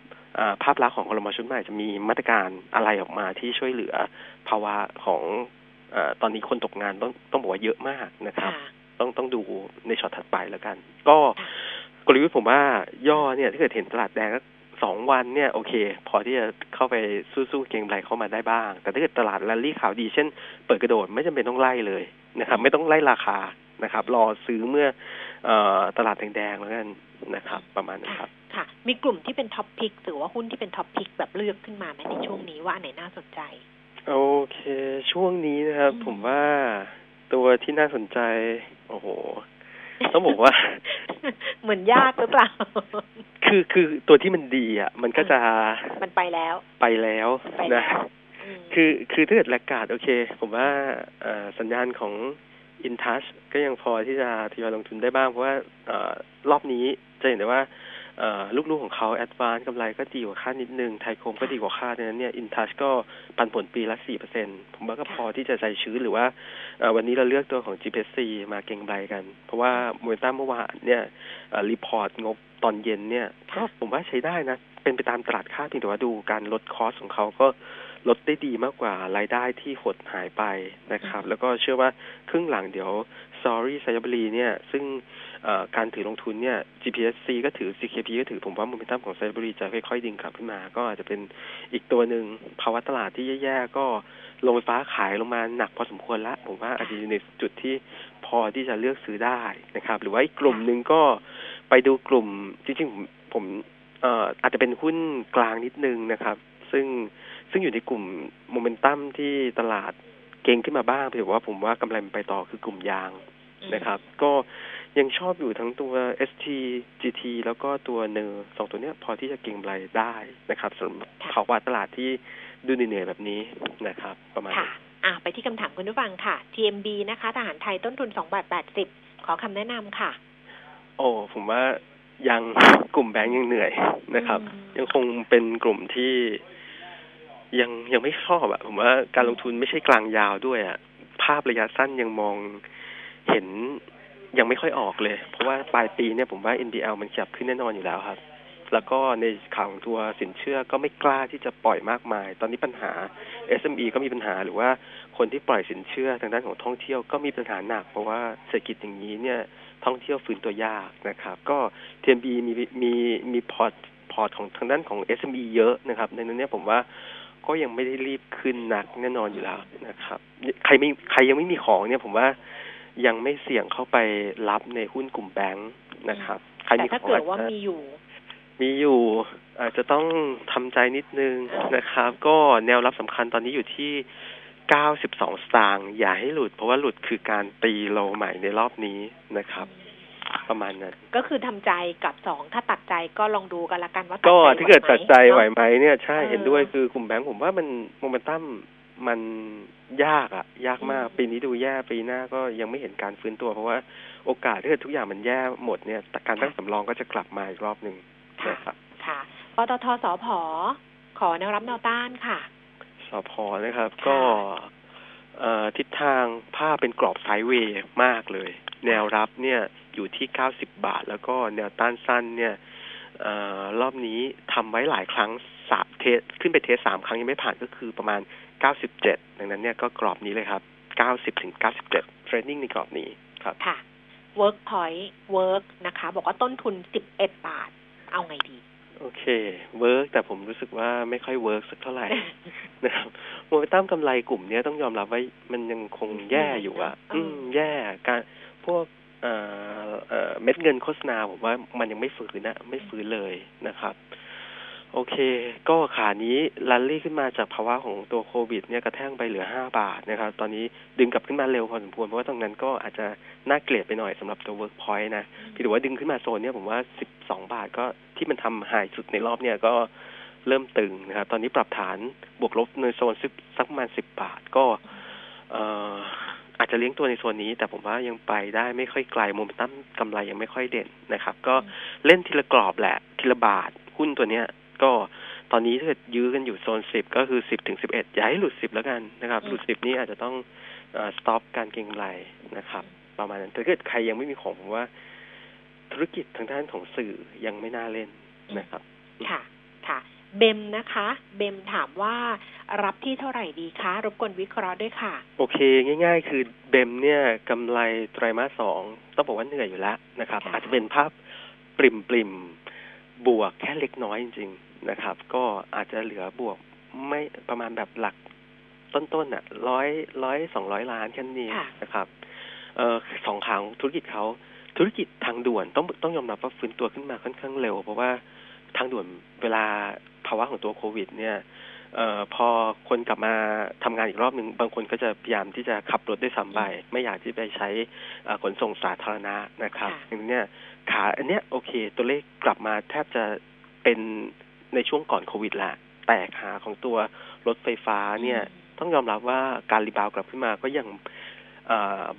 ภาพลักษณ์ของครมชุดใหม่จะมีมาตรการอะไรออกมาที่ช่วยเหลือภาวะของ อตอนนี้คนตกงานต้องต้องบอกว่าเยอะมากนะครับ ต้องต้องดูในช็อตถัดไปแล้วกัน ก็กลยุทธ์ผมว่าย่อเนี่ยถ้าเกิดเห็นตลาดแดงสองวันเนี่ยโอเค พอที่จะเข้าไปสู้ๆเก็งกำไรเข้ามาได้บ้าง แต่ถ้าเกิดตลาดแรลลี่ข่าวดีเช่น เปิดกระโดดไม่จำเป็นต้องไล่เลยนะครับ ไม่ต้องไล่ราคานะครับ รอซื้อเมื่อเอตลาดแดงๆแล้วกันนะครับ ประมาณนั้นครับค่ะ มีกลุ่มที่เป็น top pick หรือว่าหุ้นที่เป็น top pick แบบเลือกขึ้นมาไหมในช่วงนี้ว่าไหนน่าสนใจ โอเค ช่วงนี้นะครับ ผมว่าตัวที่น่าสนใจ โอ้โห ต้องบอกว่า เหมือนยากหรือเปล่า คือคือตัวที่มันดีอะ มันก็จะมันไปแล้ว ไปแล้วนะคือคือถ้าเกิดแลกกาดโอเค ผมว่าสัญญาณของอินทัชก็ยังพอที่จะทยอยลงทุนได้บ้าง เพราะว่ารอบนี้จะเห็นได้ว่า ลูกๆของเขาแอดวานกำไรก็ดีกว่าคาดนิดนึง ไทยคมก็ดีกว่าคาดดังนั้นเนี่ยอินทัชก็ปันผลปีละสี่เปอร์เซ็นต์ผมว่าก็พอที่จะใจชื้นหรือว่าวันนี้เราเลือกตัวของ GPSC มาเก็ง buy กัน เพราะว่าโมเมนตัมเมื่อวานเนี่ย report งบตอนเย็นเนี่ยก็ผมว่าใช้ได้นะ เป็นไปตามตลาดคาดเพียงแต่ว่าดูการลด cost ของเขาก็ลดได้ดีมากกว่ารายได้ที่หดหายไปนะครับ แล้วก็เชื่อว่าครึ่งหลังเดี๋ยว Sorry ไซยะบุรีเนี่ย ซึ่ง การถือลงทุนเนี่ย GPSC ก็ถือ CKP ก็ถือผมว่าโมเมนตัมของไซยะบุรีจะค่อยๆดึงกลับขึ้นมา ก็อาจจะเป็นอีกตัวหนึ่งภาวะตลาดที่แย่ๆ ก็ลงไฟฟ้าขายลงมาหนักพอสมควรละผมว่าอาจจะอยู่ในจุดที่พอที่จะเลือกซื้อได้นะครับ หรือว่าอีกกลุ่มหนึ่งก็ไปดูกลุ่มจริงๆผมอาจจะเป็นหุ้นกลางนิดนึงนะครับ ซึ่งซึ่งอยู่ในกลุ่มโมเมนตัมที่ตลาดเก่งขึ้นมาบ้างแต่ว่าผมว่ากำไรไปต่อคือกลุ่มยาง นะครับ ก็ยังชอบอยู่ทั้งตัว ST GT แล้วก็ตัวเนอร์สองตัวเนี้ยพอที่จะเก่งกำไรได้นะครับสำหรับภาวะตลาดที่ดูเหนื่อยแบบนี้นะครับ ประมาณค่ะอะ ไปที่คำถามคุณผู้ฟังค่ะ TMB นะคะทหารไทยต้นทุนสองบาทแปดสิบขอคำแนะนำค่ะ โอ้ ผมว่ายังกลุ่มแบงก์ยังเหนื่อยนะครับ ยังคงเป็นกลุ่มที่ยังยังไม่ชอบอะผมว่าการลงทุนไม่ใช่กลางยาวด้วยอะภาพระยะสั้นยังมอง เห็นยังไม่ค่อยออกเลย เพราะว่าปลายปีเนี่ยผมว่า NPL มันจะขึ้นแน่นอนอยู่แล้วครับ แล้วก็ในข่าวของตัวสินเชื่อก็ไม่กล้าที่จะปล่อยมากมาย ตอนนี้ปัญหา SME ก็มีปัญหาหรือว่าคนที่ปล่อยสินเชื่อทางด้านของท่องเที่ยวก็มีปัญหาหนัก เพราะว่าเศรษฐกิจอย่างนี้เนี่ยท่องเที่ยวฟื้นตัวยากนะครับ ก็ TMB มีมีมีพอร์ตพอร์ตของทางด้านของ SME เยอะนะครับ ในนั้นเนี่ยผมว่าก็ยังไม่ได้รีบขึ้นหนักแน่นอนอยู่แล้วนะครับ ใครไม่ใครยังไม่มีของเนี่ยผมว่า ยังไม่เสี่ยงเข้าไปรับในหุ้นกลุ่มแบงค์นะครับใครมีของแต่ถ้าเกิดว่ามีอยู่ มีอยู่อาจจะต้องทำใจนิดนึงนะครับ ก็แนวรับสำคัญตอนนี้อยู่ที่เก้าสิบสองสตางค์อย่าให้หลุด เพราะว่าหลุดคือการตีโลใหม่ในรอบนี้นะครับประมาณนั้นก็คือทำใจกับสองถ้าตัดใจก็ลองดูกันละกันว่าก็ถ้าเกิดตัดใจไหวไผมเนี่ยใช่เห็นด้วยคือกลุ่มแบงก์ผมว่ามันโมเมนตัมมัน ยากอะยากมาก ปีนี้ดูแย่ปีหน้าก็ยังไม่เห็นการฟื้นตัว เพราะว่าโอกาสที่ทุกอย่างมันแย่หมดเนี่ยการตั้งสำรองก็จะกลับมาอีกรอบหนึ่งนะครับค่ะปตทสพขอแนวรับแนวต้านค่ะสพนะครับ ก็ทิศทางภาพเป็นกรอบ sideway มากเลย แนวรับเนี่ยอยู่ที่เก้าสิบบาท แล้วก็แนวต้านสั้นเนี่ยอรอบนี้ทำไว้หลายครั้งสาม test ขึ้นไป test สามครั้งยังไม่ผ่านก็คือประมาณ เก้าสิบเจ็ดดังนั้นเนี่ยก็กรอบนี้เลยครับเก้าสิบถึงเก้าสิบเจ็ด trading ในกรอบนี้ครับ ค่ะ Workpoint Work นะคะ บอกว่าต้นทุนสิบเอ็ดบาท เอาไงดี โอเค Work แต่ผมรู้สึกว่าไม่ค่อย work สักเท่าไหร่นะครับโมเมนตัมกำไรกลุ่มเนี้ยต้องยอมรับว่ามันยังคงแย่อยู่อะอืม แย่การพวกเอ่อเอ่อเม็ดเงินโฆษณาผมว่ามันยังไม่ฟื้นนะไม่ฟื้นเลยนะครับ โอเค ก็ขานี้ลันลี่ขึ้นมาจากภาวะของตัวโควิด เนี่ยกระแทงไปเหลือห้าบาทนะครับ ตอนนี้ดึงกลับขึ้นมาเร็วพอสมควร เพราะว่าตรงนั้นก็อาจจะน่าเกลียดไปหน่อยสำหรับตัวเวิร์กพอยต์นะพี่ถือว่าดึงขึ้นมาโซนเนี่ยผมว่าสิบสองบาทก็ที่มันทำ high สุดในรอบเนี่ยก็เริ่มตึงนะครับ ตอนนี้ปรับฐานบวกลบในโซนสักประมาณสิบบาทก็เอ่ออาจจะเลี้ยงตัวในโซนนี้ แต่ผมว่ายังไปได้ไม่ค่อยไกลโมเมนตัมกำไรยังไม่ค่อยเด่นนะครับ ก็เล่นทีละกรอบแหละทีละบาทหุ้นตัวเนี้ย ก็ตอนนี้ถ้าเกิดยื้อกันอยู่โซนสิบก็คือสิบถึงสิบเอ็ดอย่าให้หลุดสิบแล้วกันนะครับ หลุดสิบนี้อาจจะต้องสต็อปการเก็งกำไรนะครับ ประมาณนั้นถ้าเกิดใครยังไม่มีของผมว่า ธุรกิจทางด้านของสื่อยังไม่น่าเล่นนะครับ ค่ะ ค่ะ เบมนะคะ เบมถามว่ารับที่เท่าไหร่ดีคะ รบกวนวิเคราะห์ด้วยค่ะ โอเค ง่าย ๆ คือเบมเนี่ยกำไรไตรมาสสองต้องบอกว่าเหนื่อยอยู่แล้วนะครับ อาจจะเป็นภาพปริมปริมบวกแค่เล็กน้อยจริงๆ นะครับ ก็อาจจะเหลือบวกไม่ประมาณแบบหลักต้นๆอะร้อยร้อยสองร้อยล้านแค่นี้นะครับ เอ่อสองขาของธุรกิจเขาธุรกิจทางด่วนต้องต้องยอมรับว่าฟื้นตัวขึ้นมาค่อนข้างเร็ว เพราะว่าทางด่วนเวลาภาวะของตัวโควิด เนี่ยเอ่อพอคนกลับมาทำงานอีกรอบหนึ่งบางคนก็จะพยายามที่จะขับรถด้วยซ้ำไปไม่อยากที่ไปใช้ขนส่งสาธารณะนะครับอย่างนี้ขาอันเนี้ยโอเค ตัวเลขกลับมาแทบจะเป็น ในช่วงก่อนโควิดแหละแต่ขาของตัวรถไฟฟ้าเนี่ยต้องยอมรับว่าการ rebound กลับขึ้นมาก็ยัง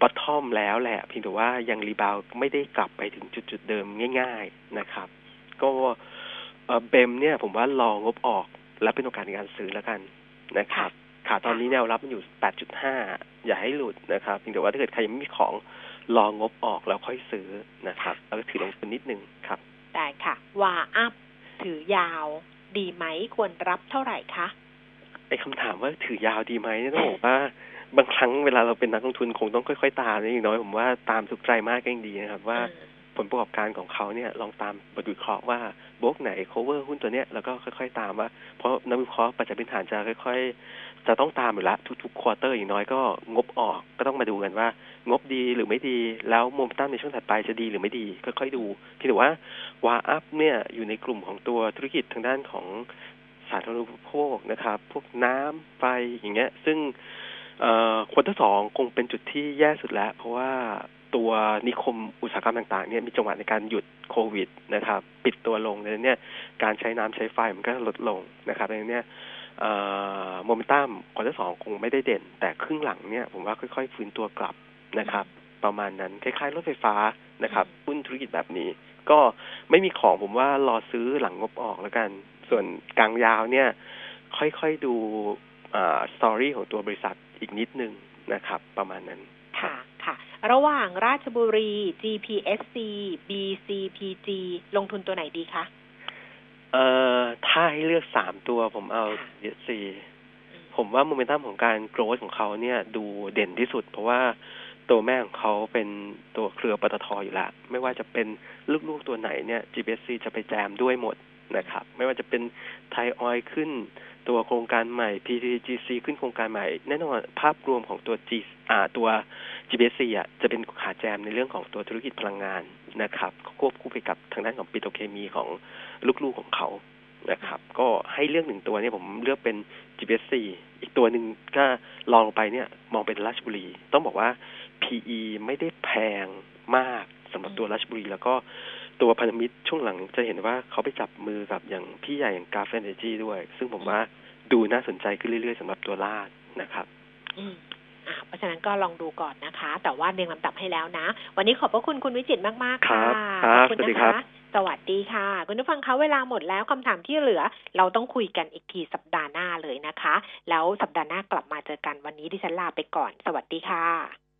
bottom แล้วแหละเพียงแต่ว่ายัง rebound ไม่ได้กลับไปถึงจุดจุดเดิมง่าย ๆนะครับ ก็เบมเนี่ยผมว่ารองบออกและเป็นโอกาสในการซื้อแล้วกันนะครับขาตอนนี้แนวรับมันอยู่ 8.5 อย่าให้หลุดนะครับเพียงแต่ว่าถ้าเกิดใครยังไม่มีของรองงบออกแล้วค่อยซื้อนะครับ แล้วก็ถือลงทุนนิดนึงครับ ได้ค่ะว่าอัพ ถือยาวดีไหมควรรับเท่าไหร่คะไอ้คำถามว่าถือยาวดีไหมเนี่ยต้องบอกว่าบางครั้งเวลาเราเป็นนักลงทุนคงต้องค่อย ๆ ตามนี่อย่างน้อยผมว่าตามทุกไตรมาสก็ยังดีนะครับ ว่าผลประกอบการของเขาเนี่ยลองตามบทวิเคราะห์ว่าโบรกไหน cover หุ้นตัวเนี้ยแล้วก็ค่อย ๆ ตามว่า เพราะนักวิเคราะห์ปัจจัยพื้นฐานจะค่อย ๆ จะต้องตามอยู่ละทุกๆ quarter อย่างน้อยก็งบออกก็ต้องมาดูกันว่า งบดีหรือไม่ดี แล้วโมเมนตัมในช่วงถัดไปจะดีหรือไม่ดีค่อยๆดูพี่ถือว่า WHAUP เนี่ยอยู่ในกลุ่มของตัวธุรกิจทางด้านของสาธารณูปโภคนะครับ พวกน้ำไฟอย่างเงี้ย ซึ่ง quarter สองคงเป็นจุดที่แย่สุดแล้ว เพราะว่าตัวนิคมอุตสาหกรรมต่างๆเนี่ยมีจังหวะในการหยุดโควิดนะครับ ปิดตัวลงในนี้การใช้น้ำใช้ไฟมันก็ลดลงนะครับในนี้โมเมนตัมควอเตอร์สองคงไม่ได้เด่น แต่ครึ่งหลังเนี่ยผมว่าค่อยๆฟื้นตัวกลับ นะครับ ประมาณนั้นคล้ายๆรถไฟฟ้านะครับหุ้นธุรกิจแบบนี้ ก็ไม่มีของผมว่ารอซื้อหลังงบออกแล้วกัน ส่วนกลางยาวเนี่ย ค่อยๆดูสตอรี่ของตัวบริษัทอีกนิดนึงนะครับ ประมาณนั้นค่ะค่ะ ระหว่างราชบุรี GPSC BCPG ลงทุนตัวไหนดีคะเอ่อถ้าให้เลือกสามตัวผมเอา GPSC ผมว่าโมเมนตัมของการโกรธของเขาเนี่ยดูเด่นที่สุด เพราะว่า ตัวแม่ของเขาเป็นตัวเครือปตทอยู่แล้ว ไม่ว่าจะเป็นลูกๆตัวไหนเนี่ย GPC จะไปแจมด้วยหมดนะครับ ไม่ว่าจะเป็นไทยออยขึ้นตัวโครงการใหม่ PTGC ขึ้นโครงการใหม่ แน่นอนภาพรวมของตัว G อ่าตัว GBC อะจะเป็นขาแจมในเรื่องของตัวธุรกิจพลังงานนะครับควบคู่ไปกับทางด้านของปิโตรเคมีของลูกๆของเขานะครับ ก็ให้เลือกหนึ่งตัวเนี่ยผมเลือกเป็น GBC อีกตัวหนึ่งก็ลองไปเนี่ย มองเป็นราชบุรี ต้องบอกว่า PE ไม่ได้แพงมากสำหรับตัวราชบุรี แล้วก็ตัวพันธมิตรช่วงหลังจะเห็นว่าเขาไปจับมือกับอย่างพี่ใหญ่อย่างกาเฟนเอจีด้วย ซึ่งผมว่าดูน่าสนใจขึ้นเรื่อยๆสำหรับตัวลาดนะครับอืมอ่าเพราะฉะนั้นก็ลองดูก่อนนะคะ แต่ว่าเรียงลำดับให้แล้วนะ วันนี้ขอบพระคุณคุณวิจิตมาก ๆ ค่ะขอบคุณนะคะสวัสดีค่ะ คุณผู้ฟังคะเวลาหมดแล้วคำถามที่เหลือ เราต้องคุยกันอีกทีสัปดาห์หน้าเลยนะคะ แล้วสัปดาห์หน้ากลับมาเจอกันวันนี้ดิฉันลาไปก่อน สวัสดีค่ะ